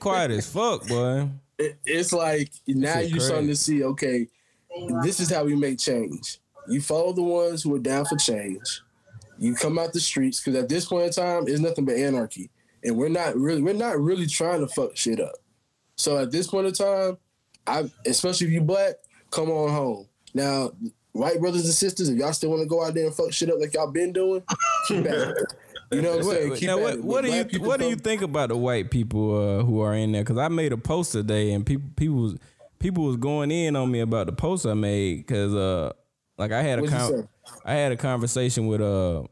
Quiet as fuck, boy. It, it's like now you're crazy. starting to see. Okay, this is how we make change. You follow the ones who are down for change. You come out the streets because at this point in time, it's nothing but anarchy, and we're not really we're not really trying to fuck shit up. So at this point in time, I especially if you black, come on home. Now, white brothers and sisters, if y'all still want to go out there and fuck shit up like y'all been doing, keep at it. You know what I'm saying? Keep now, what, what do you what do you think about the white people uh, who are in there? Because I made a post today, and people people was people was going in on me about the post I made because uh like I had a con- I had a conversation with uh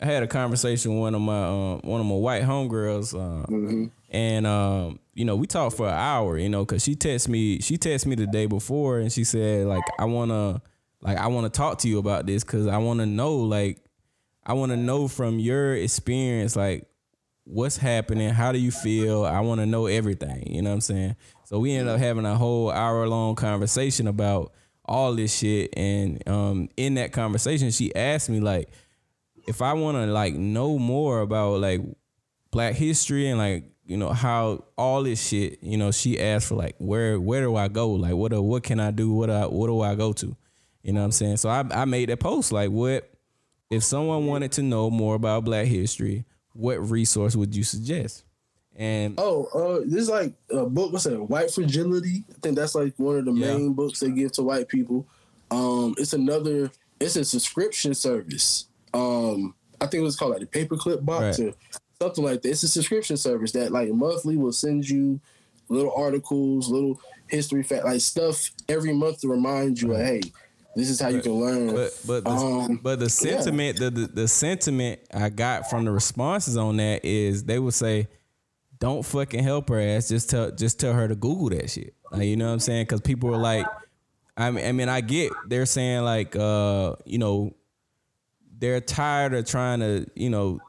I had a conversation with one of my uh, one of my white homegirls uh, mm-hmm. and um you know, we talked for an hour, you know, cause she texted me, she texted me the day before and she said, like, I wanna, like, I wanna talk to you about this cause I wanna know, like, I wanna know from your experience, like, what's happening, how do you feel? I wanna know everything, you know what I'm saying? So we ended up having a whole hour long conversation about all this shit. And um, in that conversation, she asked me, like, if I wanna, like, know more about, like, black history and, like, you know how all this shit you know she asked for like where where do i go like what what can i do what I, what do i go to you know what i'm saying so i, I made that post like what if someone wanted to know more about black history what resource would you suggest and oh uh this is like a book what's that white fragility i think that's like one of the yeah. main books they give to white people um it's another it's a subscription service um I think it was called like the paperclip box right. or something like that. It's a subscription service that like monthly will send you little articles, little history fact, like stuff every month to remind you, hey, this is how you can learn. But but the, um, but the sentiment yeah. the, the, the sentiment I got from the responses on that is they would say, don't fucking help her ass. Just tell just tell her to Google that shit. Like, you know what I'm saying? Because people are like, I mean, I mean, I get they're saying like, uh, you know, they're tired of trying to, you know,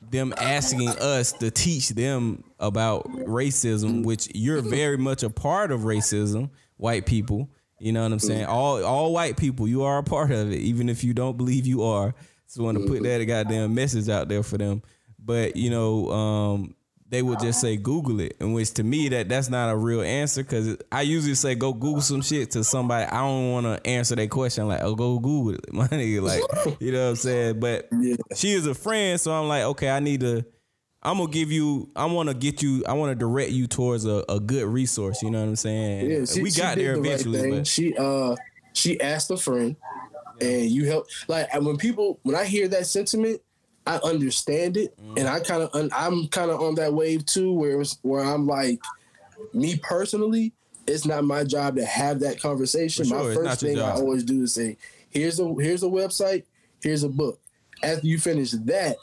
them asking us to teach them about racism, which you're very much a part of racism, white people. You know what I'm saying? All all white people, you are a part of it, even if you don't believe you are. Just want to put that goddamn message out there for them. But you know, um, they would just say Google it, in which to me that that's not a real answer because I usually say go Google some shit to somebody. I don't want to answer that question like oh go Google it, [LAUGHS] my nigga. Like [LAUGHS] you know what I'm saying. But she is a friend, so I'm like okay, I need to. I'm gonna give you. I want to get you. I want to direct you towards a, a good resource. You know what I'm saying? Yeah, she, we got there the eventually. Right she uh she asked a friend, yeah. and you help. Like when people when I hear that sentiment, I understand it, mm. and I kind of I'm kind of on that wave too, where where I'm like, me personally, it's not my job to have that conversation. Sure, my first thing I always do is say, here's a here's a website, here's a book. After you finish that,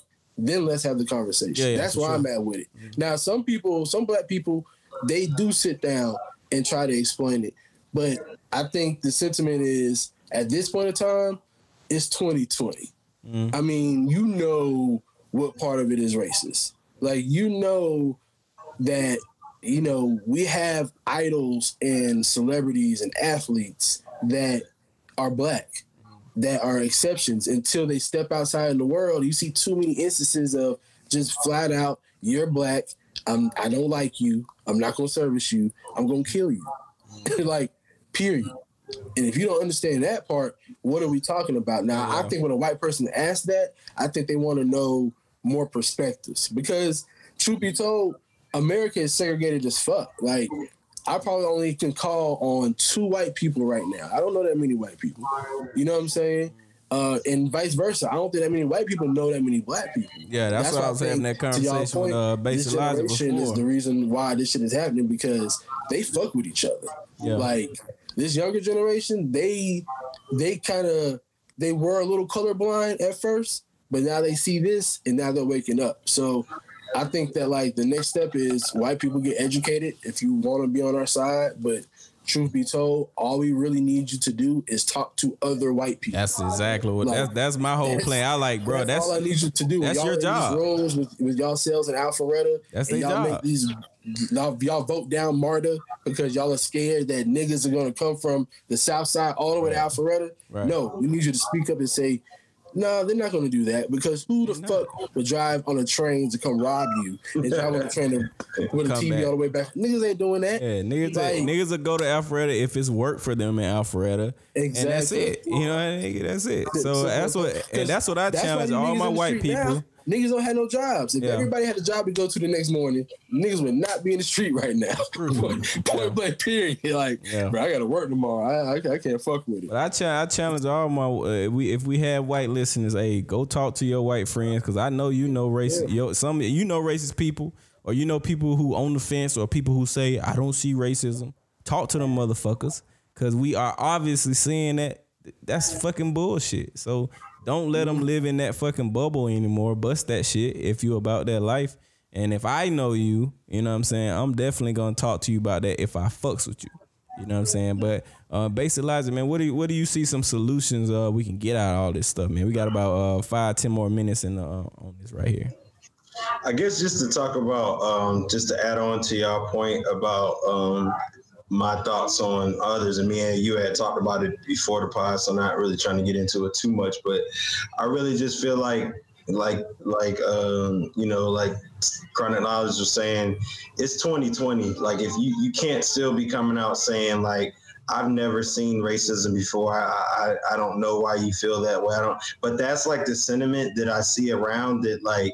then let's have the conversation. Yeah, yeah, That's where sure. I'm at with it. Mm-hmm. Now, some people, some black people, they do sit down and try to explain it, but I think the sentiment is at this point in time, it's 2020 Mm. I mean, you know what part of it is racist. Like you know that you know we have idols and celebrities and athletes that are black that are exceptions until they step outside in the world. You see too many instances of just flat out, you're black. I'm I don't like you. I'm not gonna service you. I'm gonna kill you. [LAUGHS] like, period. And if you don't understand that part, what are we talking about? Now, yeah. I think when a white person asks that, I think they want to know more perspectives because, truth be told, America is segregated as fuck. Like, I probably only can call on two white people right now. I don't know that many white people. You know what I'm saying? Uh, and vice versa. I don't think that many white people know that many black people. Yeah, that's, that's what I was having that conversation point, with uh, Basic This generation is the reason why this shit is happening because they fuck with each other. Yeah. Like this younger generation, they they kind of they were a little colorblind at first, but now they see this and now they're waking up. So I think that like the next step is white people get educated if you want to be on our side, but truth be told, all we really need you to do is talk to other white people. That's exactly what like, that's that's my whole plan. I like, bro. That's, that's, all I need you to do. That's y'all your job. Rooms with, with y'all sales and Alpharetta. That's their job. Make these y'all, y'all vote down MARTA because y'all are scared that niggas are gonna come from the south side all the way right. to Alpharetta. Right. No, we need you to speak up and say, no, they're not going to do that because who the fuck would drive on a train to come rob you and drive on a train to [LAUGHS] put a TV back. all the way back? Niggas ain't doing that. Yeah, niggas, like, niggas will go to Alpharetta if it's work for them in Alpharetta. Exactly. And that's it. You know, what I mean? that's it. So, so that's what, and that's what I challenge all my white people. Now niggas don't have no jobs. If yeah. everybody had a job to go to the next morning, niggas would not be in the street right now. [LAUGHS] point, point blank, period. Like, yeah. bro, I got to work tomorrow. I, I, I, can't fuck with it. But I, ch- I challenge all my uh, if we if we have white listeners, hey, go talk to your white friends because I know you know racist. Yeah. Yo, some you know racist people, or you know people who own the fence, or people who say I don't see racism. Talk to them motherfuckers because we are obviously seeing that that's fucking bullshit. So don't let them live in that fucking bubble anymore. Bust that shit if you about that life. And if I know you, you know what I'm saying, I'm definitely gonna talk to you about that if I fucks with you. You know what I'm saying? But uh basic Elijah, man, what do you what do you see some solutions uh we can get out of all this stuff, man? We got about uh five, ten more minutes in uh, on this right here. I guess just to talk about um just to add on to y'all point about um my thoughts on others. And me and you had talked about it before the pod, so not really trying to get into it too much. But I really just feel like, like, like, um, you know, like Chronic Knowledge was saying, it's 2020. Like, if you you can't still be coming out saying like. I've never seen racism before. I, I I don't know why you feel that way. I don't. But that's like the sentiment that I see around it. Like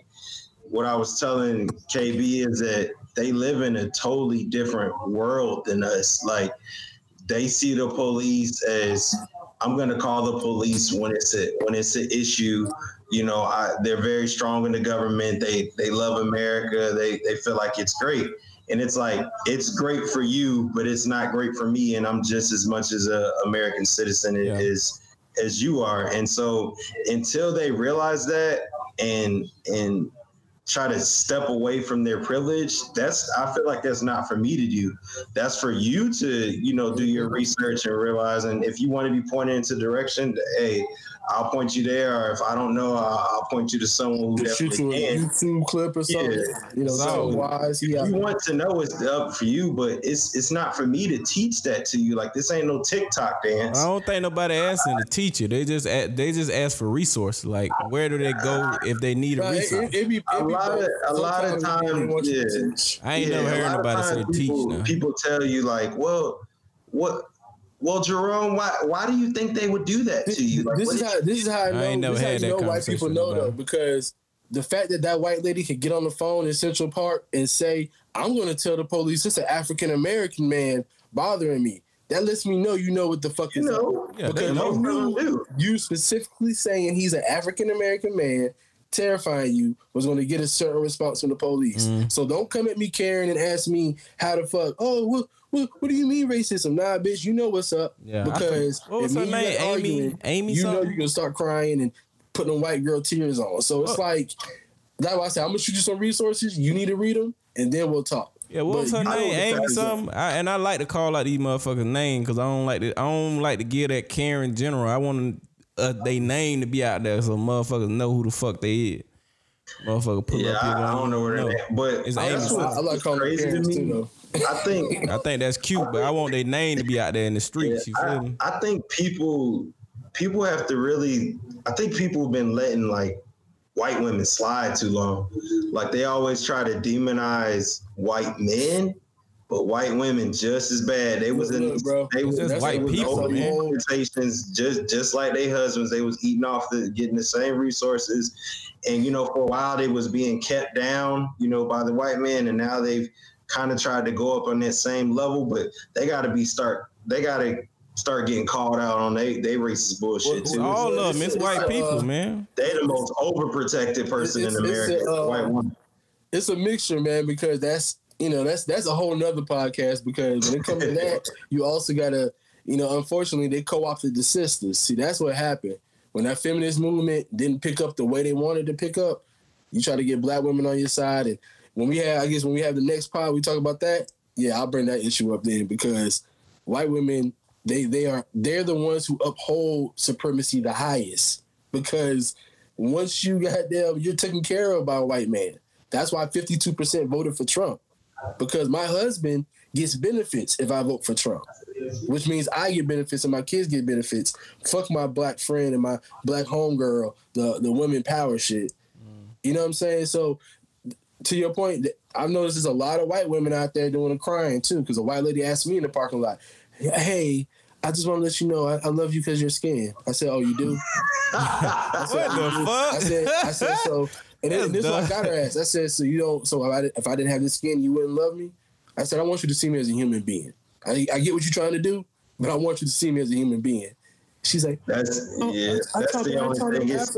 what I was telling KB is that they live in a totally different world than us. Like they see the police as I'm gonna call the police when it's a when it's an issue. You know, I, they're very strong in the government. They they love America. They they feel like it's great. And it's like it's great for you, but it's not great for me. And I'm just as much as a American citizen yeah. as as you are. And so until they realize that and and try to step away from their privilege that's i feel like that's not for me to do. That's for you to you know do your research and realize and if you want to be pointed into direction hey I'll point you there, or if I don't know, I'll, I'll point you to someone who shoot you a YouTube clip or something. Yeah. You know, so wise. He you want to know, it's up for you, but it's it's not for me to teach that to you. Like this ain't no TikTok dance. I don't think nobody asking to teach you. They just they just ask for resources. Like where do they go if they need a resource? It, it, it be, a lot of a lot of times, yeah. I ain't yeah, never heard nobody say people, teach. Now. People tell you like, well, what well, Jerome, why why do you think they would do that to you? Like, this is how this is how I know. I this how you know white people know though, because the fact that that white lady could get on the phone in Central Park and say, "I'm going to tell the police it's an African American man bothering me," that lets me know you know what the fuck is know, up. Yeah, because you knew you specifically saying he's an African American man terrifying you was going to get a certain response from the police. Mm. So don't come at me, Karen, and ask me how the fuck. Oh, what, what, what do you mean racism? Nah, bitch, you know what's up. Yeah. Because what was her name? Amy. Arguing, Amy. You something? know you're gonna start crying and putting them white girl tears on. So it's like that's why I said I'm gonna shoot you some resources. You need to read them, and then we'll talk. Yeah, what was her name? Amy something. I, and I like to call out these motherfuckers' name because I don't like to. I don't like to give that Karen general. I want uh, they name to be out there so motherfuckers know who the fuck they is. Motherfucker pull yeah, up. I, I don't know where they're at, but it's Amy. I, I like calling crazy to me. Too, though. I think I think that's cute, but I want their name to be out there in the streets. Yeah, you feel I, me? I think people people have to really. I think people have been letting like white women slide too long. Like they always try to demonize white men, but white women just as bad. They was in bro. they was just white people, man. just just like their husbands. They was eating off the getting the same resources, and you know for a while they was being kept down, you know, by the white men, and now they've kind of tried to go up on that same level, but they got to be start. They got to start getting called out on they they racist bullshit too. All of them, it's, white uh, people, man. They the most overprotected person it's, in America. A, uh, white woman. It's a mixture, man, because that's you know that's that's a whole nother podcast. Because when it comes to that, [LAUGHS] you also gotta you know, unfortunately, they co-opted the sisters. See, that's what happened when that feminist movement didn't pick up the way they wanted to pick up. You try to get black women on your side, and when we have, I guess when we have the next pod, we talk about that. Yeah, I'll bring that issue up then because white women they they are they're the ones who uphold supremacy the highest because once you got them, you're taken care of by a white man. That's why 52% voted for Trump because my husband gets benefits if I vote for Trump, which means I get benefits and my kids get benefits. Fuck my black friend and my black homegirl, the the women power shit. Mm. You know what I'm saying? So to your point, I've noticed there's a lot of white women out there doing the crying too. Because a white lady asked me in the parking lot, "Hey, I just want to let you know I, I love you because you're skin." I said, "Oh, you do?" I said, what the fuck? I said, I said so. And, then, this is what I got her ass. I said, "So you don't? So if I, if I didn't have this skin, you wouldn't love me?" I said, "I want you to see me as a human being. I, I get what you're trying to do, but I want you to see me as a human being." She's like, "That's oh, yeah, I, that's the only thing." Is,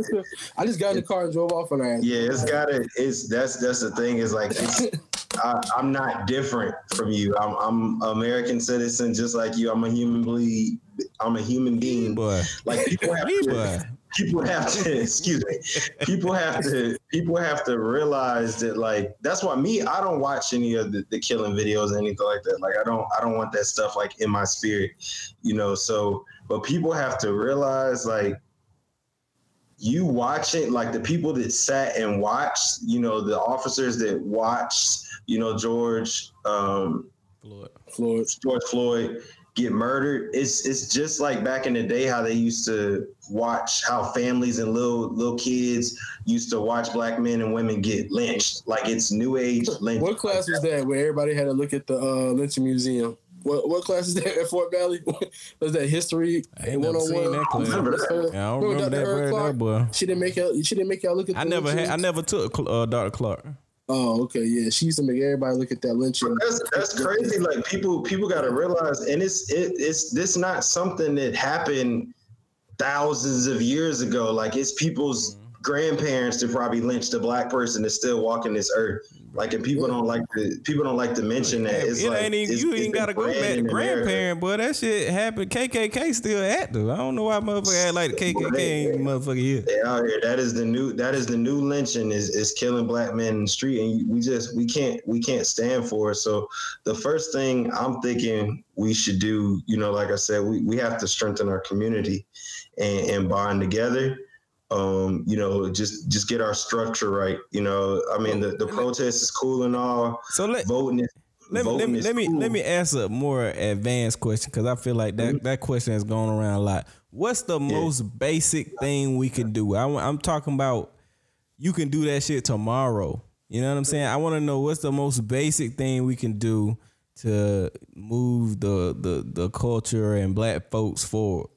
I just got in the car and drove off on her. Yeah, it's got it. It's that's that's the thing. Is like, [LAUGHS] I, am not different from you. I'm I'm American citizen, just like you. I'm a human being. I'm a human being. Boy. Like people have to. People have to. [LAUGHS] excuse me. People have to. People have to realize that. Like that's why me. I don't watch any of the, the killing videos or anything like that. Like I don't. I don't want that stuff like in my spirit. You know. So but people have to realize like you watch it, like the people that sat and watched, you know, the officers that watched, you know, George um, Floyd. Floyd. George Floyd get murdered. It's it's just like back in the day how they used to watch how families and little little kids used to watch black men and women get lynched. Like it's new age lynch. What class was that where everybody had to look at the uh, lynching museum? What what class is that at Fort Valley? [LAUGHS] was that history? I ain't never seen that class. Yeah, I don't remember, remember that, Dr. Clark? boy. She didn't make y'all. She didn't make y'all look at. I never had. I never took uh, Dr. Clark. Oh, okay, yeah. She used to make everybody look at that lynching. That's that's crazy. Like people people got to realize, and it's it, it's this not something that happened thousands of years ago. Like it's people's grandparents to probably lynch the black person that's still walking this earth. Like, and people don't like to people don't like to mention that. It's it like ain't even, it's, you ain't gotta go back to grandparent, boy. That shit happened. KKK still active. I don't know why motherfucker act like the KKK ain't motherfucker here. They out here. That is the new. That is the new lynching. Is is killing black men in the street, and we just we can't we can't stand for it. So the first thing I'm thinking we should do, you know, like I said, we, we have to strengthen our community and, and bond together. Um, you know, just just get our structure right. You know, I mean, the, the protest is cool and all. So let Voting is let me let voting me is let me cool. let me ask a more advanced question because I feel like that Mm-hmm. that question has gone around a lot. What's the most basic thing we can do? I, am talking about you can do that shit tomorrow. You know what I'm saying? I want to know what's the most basic thing we can do to move the the the culture and black folks forward.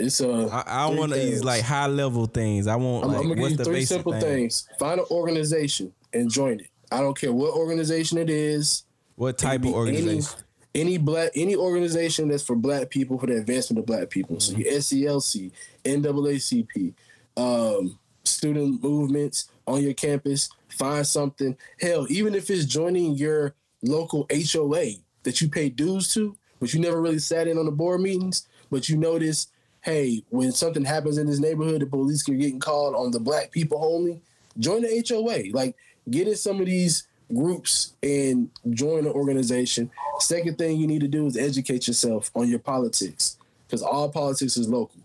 It's uh, I, I want these like high level things. I want I'm, like I'm gonna what's give you three simple thing? things. Find an organization and join it. I don't care what organization it is. What type of be any- organization? Any, black any organization that's for black people for the advancement of black people. So Mm-hmm. your SCLC, NAACP, um, student movements on your campus. Find something. Hell, even if it's joining your local HOA that you pay dues to, but you never really sat in on the board meetings, but you notice, hey, when something happens in this neighborhood, the police are getting called on the black people only. Join the HOA. Like get in some of these groups and join the organization. Second thing you need to do is educate yourself on your politics because all politics is local.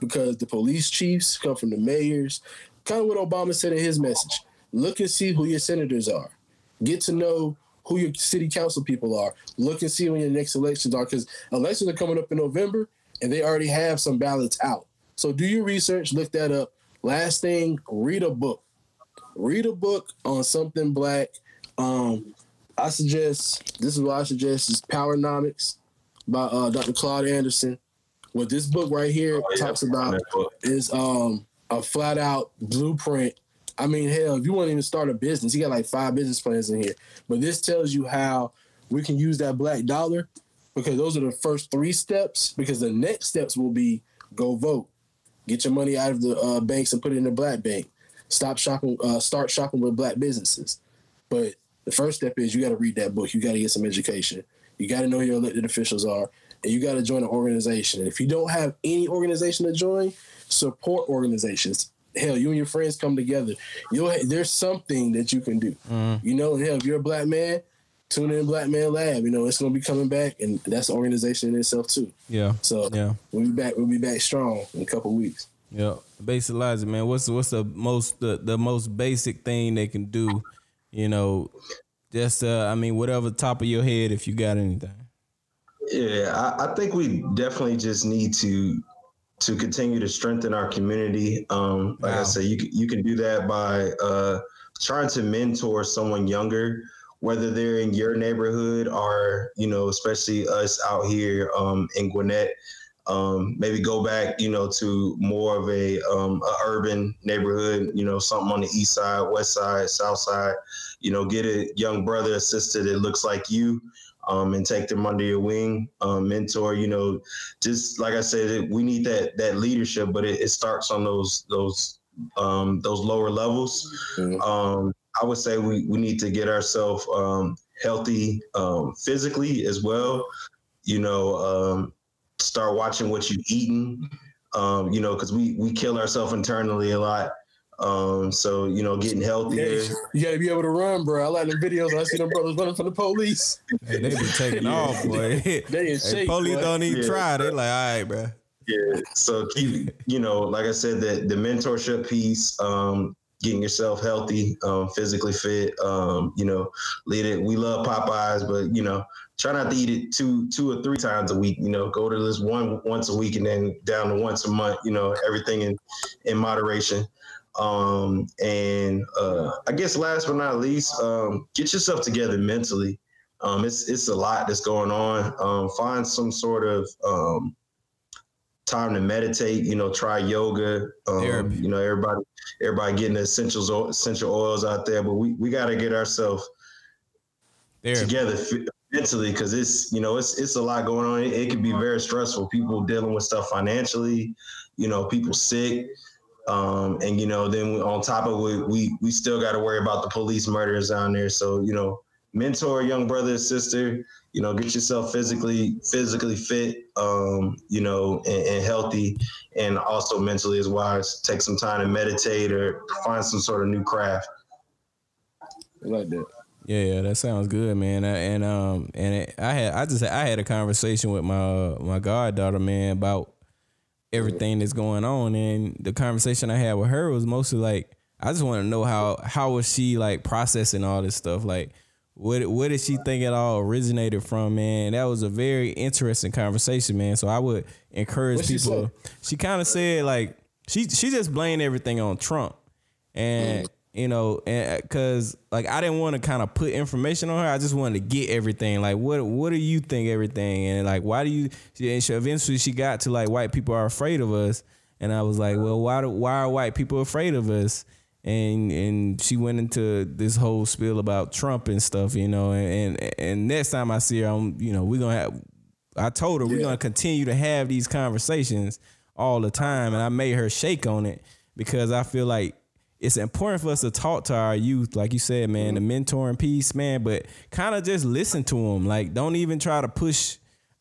Because the police chiefs come from the mayors. Kind of what Obama said in his message. Look and see who your senators are. Get to know who your city council people are. Look and see when your next elections are because elections are coming up in November and they already have some ballots out. So do your research, look that up. Last thing, read a book read a book on something black. Um, I suggest this is what I suggest is Powernomics by uh, Dr. Claude Anderson. What this book right here Oh, yeah, talks about is um, a flat out blueprint. I mean, hell, if you want to even start a business, he got like five business plans in here. But this tells you how we can use that black dollar because those are the first three steps. Because the next steps will be go vote, get your money out of the uh, banks and put it in the black bank. Stop shopping, uh, start shopping with black businesses. But the first step is you got to read that book. You got to get some education. You got to know who your elected officials are, and you got to join an organization. And if you don't have any organization to join, support organizations. Hell, you and your friends come together. You'll there's something that you can do. You know, hell, if you're a black man, tune in Black Man Lab. You know, it's gonna be coming back, and that's an organization in itself too. Yeah. So Yeah. we'll be back. We'll be back strong in a couple weeks. Yeah, basic logic, man. What's what's the most the, the most basic thing they can do? You know, just uh, I mean, whatever top of your head, if you got anything. Yeah, I, I think we definitely just need to to continue to strengthen our community. Um, like Wow. I said, you you can do that by uh, trying to mentor someone younger, whether they're in your neighborhood or you know, especially us out here um, in Gwinnett. Um, maybe go back, you know, to more of a, um, a urban neighborhood, you know, something on the east side, west side, south side. You know, get a young brother or sister that looks like you, um, and take them under your wing, um, mentor. You know, just like I said, we need that that leadership, but it, it starts on those those um, those lower levels. Mhm. I would say we we need to get ourselves um, healthy um, physically as well. You know, um, start watching what you're eating. Um, you know, because we we kill ourselves internally a lot. Um, so you know, getting healthier. Yeah, you got to be able to run, bro. I like the videos. I see them brothers running from the police. Hey, they be taking off, boy. [LAUGHS] They in hey, shape. police boy. don't even Yeah. try. They like, all right, bro. Yeah. So keep, you know, like I said, the the mentorship piece, um, getting yourself healthy, um, physically fit, um, you know, lead it. We love Popeyes, but you know, try not to eat it two two or three times a week. You know, go to this one once a week and then down to once a month. You know, everything in in moderation. Um, and uh, I guess last but not least, um, get yourself together mentally. Um, it's it's a lot that's going on. Um, find some sort of um, time to meditate. You know, try yoga. Um, you know, everybody everybody getting the essentials essential oils out there, but we we got to get ourselves together mentally because it's you know it's it's a lot going on. It, it can be very stressful. People dealing with stuff financially. You know, people sick. Um, and you know, then on top of it, we we still got to worry about the police murders down there. So you know, mentor a young brother or sister. You know, get yourself physically physically fit. Um, you know, and, and healthy, and also mentally as wise. Take some time to meditate or find some sort of new craft. I like that. Yeah, yeah, that sounds good, man. And um, and it, I had, I just, I had a conversation with my uh, my goddaughter, man, about everything that's going on, and the conversation I had with her was mostly like, I just want to know how how was she like processing all this stuff, like. What, what did she think it all originated from, man? That was a very interesting conversation, man. So I would encourage What'd she people. She, kind of said like she she just blamed everything on Trump, and mm. you know, and uh, because like I didn't want to kind of put information on her. I just wanted to get everything. Like, what what do you think everything? And like, why do you? And she, eventually, she got to like white people are afraid of us, and I was like, well, why do, why are white people afraid of us? And and she went into this whole spiel about Trump and stuff, you know. And and, and next time I see her, I'm you know we're gonna have. I told her we're gonna continue to have these conversations all the time, and I made her shake on it because I feel like it's important for us to talk to our youth, like you said, man, the mm-hmm. mentoring piece, man, but kind of just listen to them. Like, don't even try to push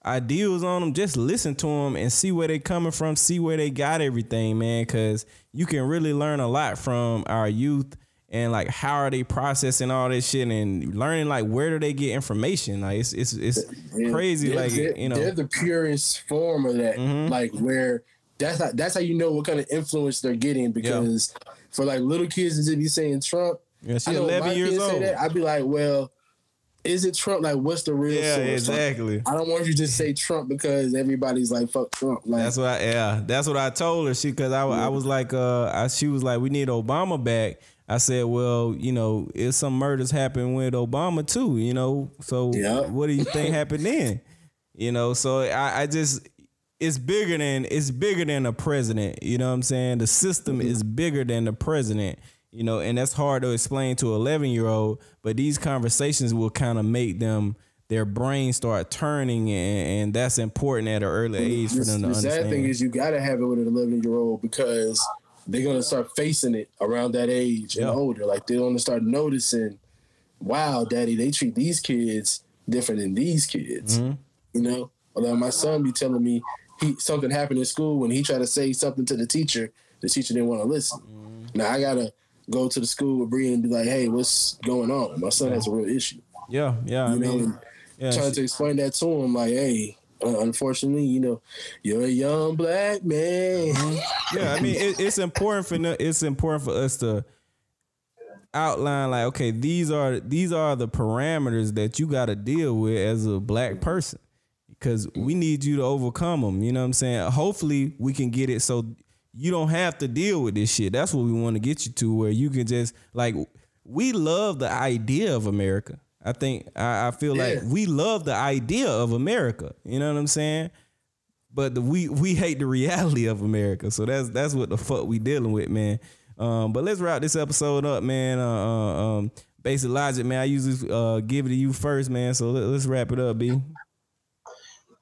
ideals on them. Just listen to them and see where they coming from, see where they got everything, man, because you can really learn a lot from our youth and like how are they processing all this shit and learning like where do they get information like it's it's it's Yeah, crazy they're- like they're, you know they're the purest form of that Mhm. like where that's how, that's how you know what kind of influence they're getting because for like little kids to be saying Trump yeah, she 11 years say old that, I'd be like well is it Trump? Like what's the real yeah source? Exactly. I don't want you to just say Trump because everybody's like fuck Trump. Like That's what I yeah. That's what I told her. She because I, I was like uh I, she was like we need Obama back. I said well you know if some murders happened with Obama too you know so Yeah. what do you think happened then? You know so I, I just it's bigger than it's bigger than the president. You know what I'm saying? The system is bigger than the president you know and that's hard to explain to an 11 year old but these conversations will kind of make them their brain start turning and, and that's important at an early age for the, them to the sad thing is you gotta have it with an 11 year old because they're gonna start facing it around that age Yeah. and older like they're gonna start noticing wow daddy they treat these kids different than these kids Mhm. you know although my son be telling me he something happened in school when he tried to say something to the teacher the teacher didn't want to listen Mm-hmm. now i gotta go to the school with Bree and be like hey what's going on my son has a real issue yeah yeah I you know mean yeah trying she- to explain that to him like hey uh, unfortunately you know you're a young black man [LAUGHS] yeah, I mean, it, it's important for it's important for us to outline like, okay, these are these are the parameters that you got to deal with as a black person, because we need you to overcome them. You know what I'm saying? Hopefully, we can get it so you don't have to deal with this shit. That's what we want to get you to, where you can just like we love the idea of America. I think I, I feel like we love the idea of America. You know what I'm saying? but the, we we hate the reality of America. So that's that's what the fuck we dealing with, man. Um, but let's wrap this episode up, man. Uh, uh, um, basic logic, man. I usually uh, give it to you first, man. So let, us wrap it up, B.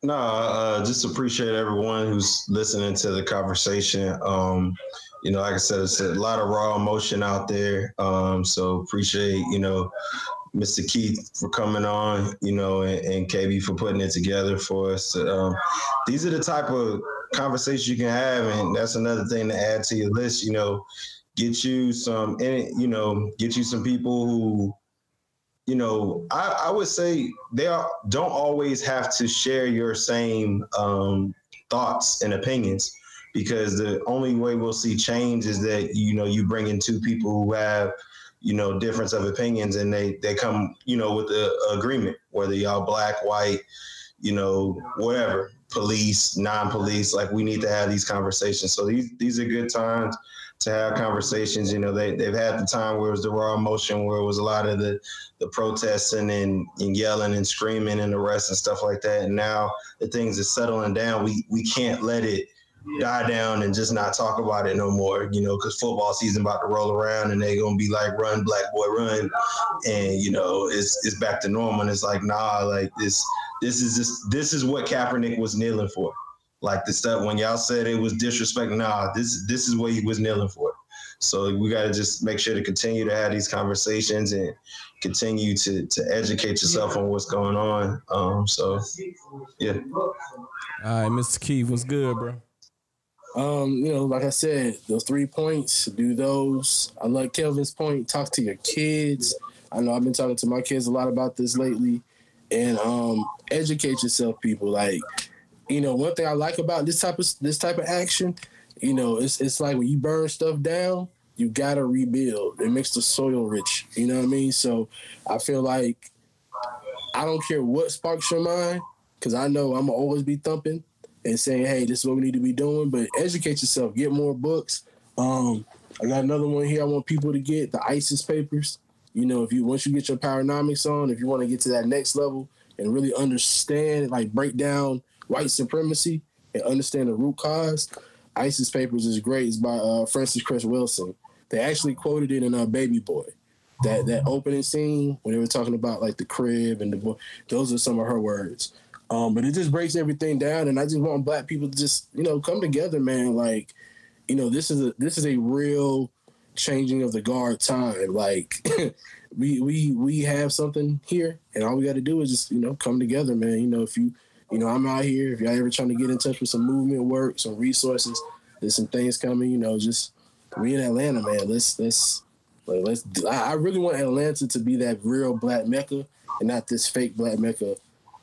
No, uh, just appreciate everyone who's listening to the conversation. Um, you know, like I said, it's a lot of raw emotion out there. Um, so appreciate, you know, Mr. Keith for coming on, you know, and, and KB for putting it together for us. Um, these are the type of conversations you can have, and that's another thing to add to your list. You know, get you some, eh, you know, get you some people who you know, I, I would say they are, don't always have to share your same um, thoughts and opinions because the only way we'll see change is that you know you bring in two people who have you know difference of opinions and they they come you know with the agreement whether y'all black white you know whatever police non-police like we need to have these conversations. So these these are good times to have conversations you know they, they've had the time where it was the raw emotion where it was a lot of the the protesting and, and yelling and screaming and arrests and stuff like that and now the things are settling down we we can't let it die down and just not talk about it no more, you know, because football season about to roll around and they're gonna be like, run, black boy, run, and you know, it's it's back to normal. And it's like, nah, like this, this is just this is what Kaepernick was kneeling for. Like the stuff when y'all said it was disrespect. Nah, this this is what he was kneeling for. So we got to just make sure to continue to have these conversations and continue to to educate yourself on what's going on. Um, so yeah. All right, Mr. Keith, what's good, bro? Um, you know, like I said, those three points, do those. I like Kelvin's point. Talk to your kids. I know I've been talking to my kids a lot about this lately, and um, educate yourself, people. Like, you know, one thing I like about this type of this type of action, you know, it's it's like when you burn stuff down, you gotta rebuild. It makes the soil rich. You know what I mean? So I feel like I don't care what sparks your mind, because I know I'm gonna always be thumping and saying, "Hey, this is what we need to be doing." But educate yourself. Get more books. Um, I got another one here. I want people to get the ISIS papers. You know, if you once you get your Powernomics on, if you want to get to that next level and really understand, like break down white supremacy and understand the root cause, ISIS papers is great. It's by uh, Frances Cress Welsing. They actually quoted it in uh, Baby Boy. That that opening scene when they were talking about like the crib and the boy, those are some of her words. Um, but it just breaks everything down, and I just want black people to just you know come together, man. Like, you know, this is a this is a real changing of the guard time. Like, [LAUGHS] we we we have something here, and all we got to do is just you know come together, man. You know, if you you know I'm out here, if y'all ever trying to get in touch with some movement work, some resources, there's some things coming. You know, just we in Atlanta, man. Let's let's like, let's. I really want Atlanta to be that real black mecca, and not this fake black mecca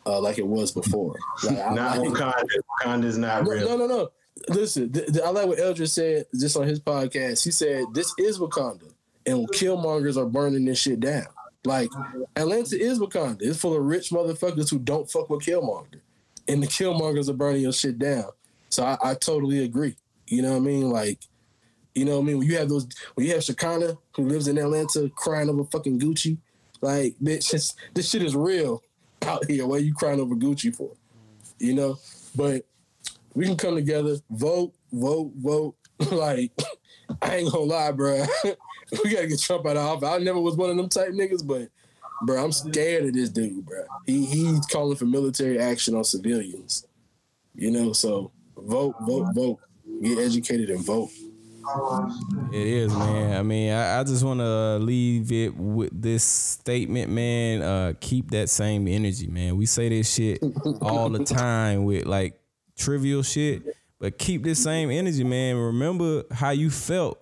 uh, like it was before. Like, not like, Wakanda. Wakanda is not no, real. No, no, no. Listen, th- th- I like what Eldridge said just on his podcast. He said this is Wakanda, and Killmongers are burning this shit down. Like Atlanta is Wakanda. It's full of rich motherfuckers who don't fuck with Killmonger, and the Killmongers are burning your shit down. So I, I totally agree. You know what I mean? Like, you know what I mean? When you have those, when you have Shakana who lives in Atlanta crying over fucking Gucci, like, bitch, this shit is real out here. What are you crying over Gucci for? You know, but we can come together, vote, vote, vote. [LAUGHS] like, I ain't gonna lie, bro. [LAUGHS] we gotta get Trump out of office. I never was one of them type niggas, but bro, I'm scared of this dude, bro. He he's calling for military action on civilians. You know, so vote, vote, vote. Get educated and vote. It is, man. I mean, I, I just want to leave it with this statement, man. Uh, keep that same energy, man. We say this shit [LAUGHS] all the time with like trivial shit, but keep this same energy, man. Remember how you felt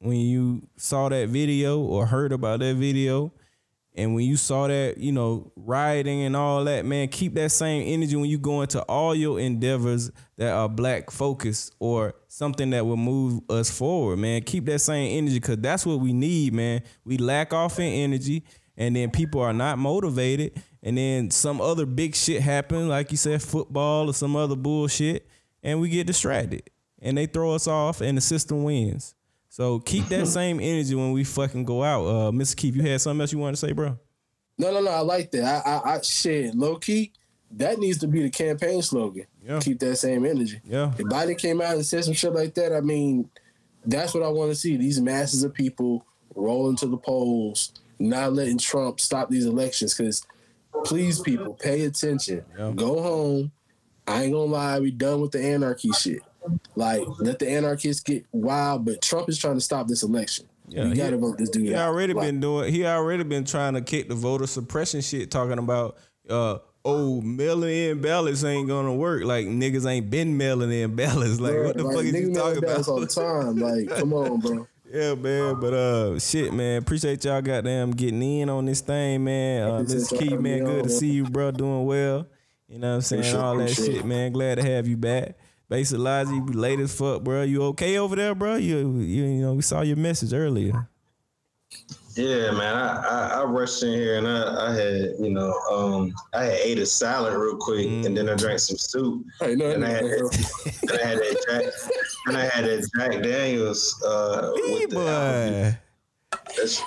when you saw that video or heard about that video and when you saw that, you know, rioting and all that, man, keep that same energy when you go into all your endeavors that are black focused or something that will move us forward, man. Keep that same energy because that's what we need, man. We lack off in energy and then people are not motivated and then some other big shit happen, like you said, football or some other bullshit, and we get distracted and they throw us off and the system wins. So keep that [LAUGHS] same energy when we fucking go out. Uh, Mr. Keith, you had something else you wanted to say, bro? No, no, no. I like that. I, I, I shit, low key. That needs to be the campaign slogan. Yeah. Keep that same energy. Yeah. If Biden came out and said some shit like that, I mean, that's what I want to see. These masses of people rolling to the polls, not letting Trump stop these elections. Because please, people, pay attention. Yeah. Go home. I ain't gonna lie, we done with the anarchy shit. Like, let the anarchists get wild, but Trump is trying to stop this election. Yeah, you gotta vote this dude. He out. already like, been doing. He already been trying to kick the voter suppression shit, talking about uh oh mailing in ballots ain't gonna work. Like niggas ain't been mailing in [LAUGHS] ballots. Like what the like, fuck is you talking about? all the time. Like come on, bro. [LAUGHS] Yeah, man, but uh, shit, man. Appreciate y'all goddamn getting in on this thing, man. Uh, this is Keith, man. Good to see you, bro. Doing well. You know what I'm saying? Sure, all that shit, man. Glad to have you back. Basic Logic, you late as fuck, bro. You okay over there, bro? You, you, you know, we saw your message earlier. Yeah, man. I, I, I rushed in here and I, I had, you know, um, I had ate a salad real quick mm. and then I drank some soup. Hey, no, and, no, I had, no. and I had that Jack, and I had that Jack Daniels. Uh, with boy. The,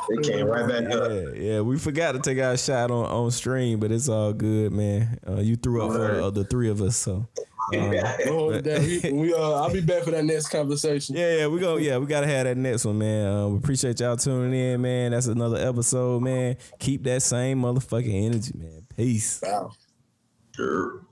it came right back yeah, up. Yeah, we forgot to take our shot on, on stream, but it's all good, man. Uh, you threw up for uh, the three of us, so. Um, [LAUGHS] oh, we, uh, I'll be back for that next conversation. Yeah, yeah, we go. Yeah, we gotta have that next one, man. Uh, we appreciate y'all tuning in, man. That's another episode, man. Keep that same motherfucking energy, man. Peace. Wow. Sure.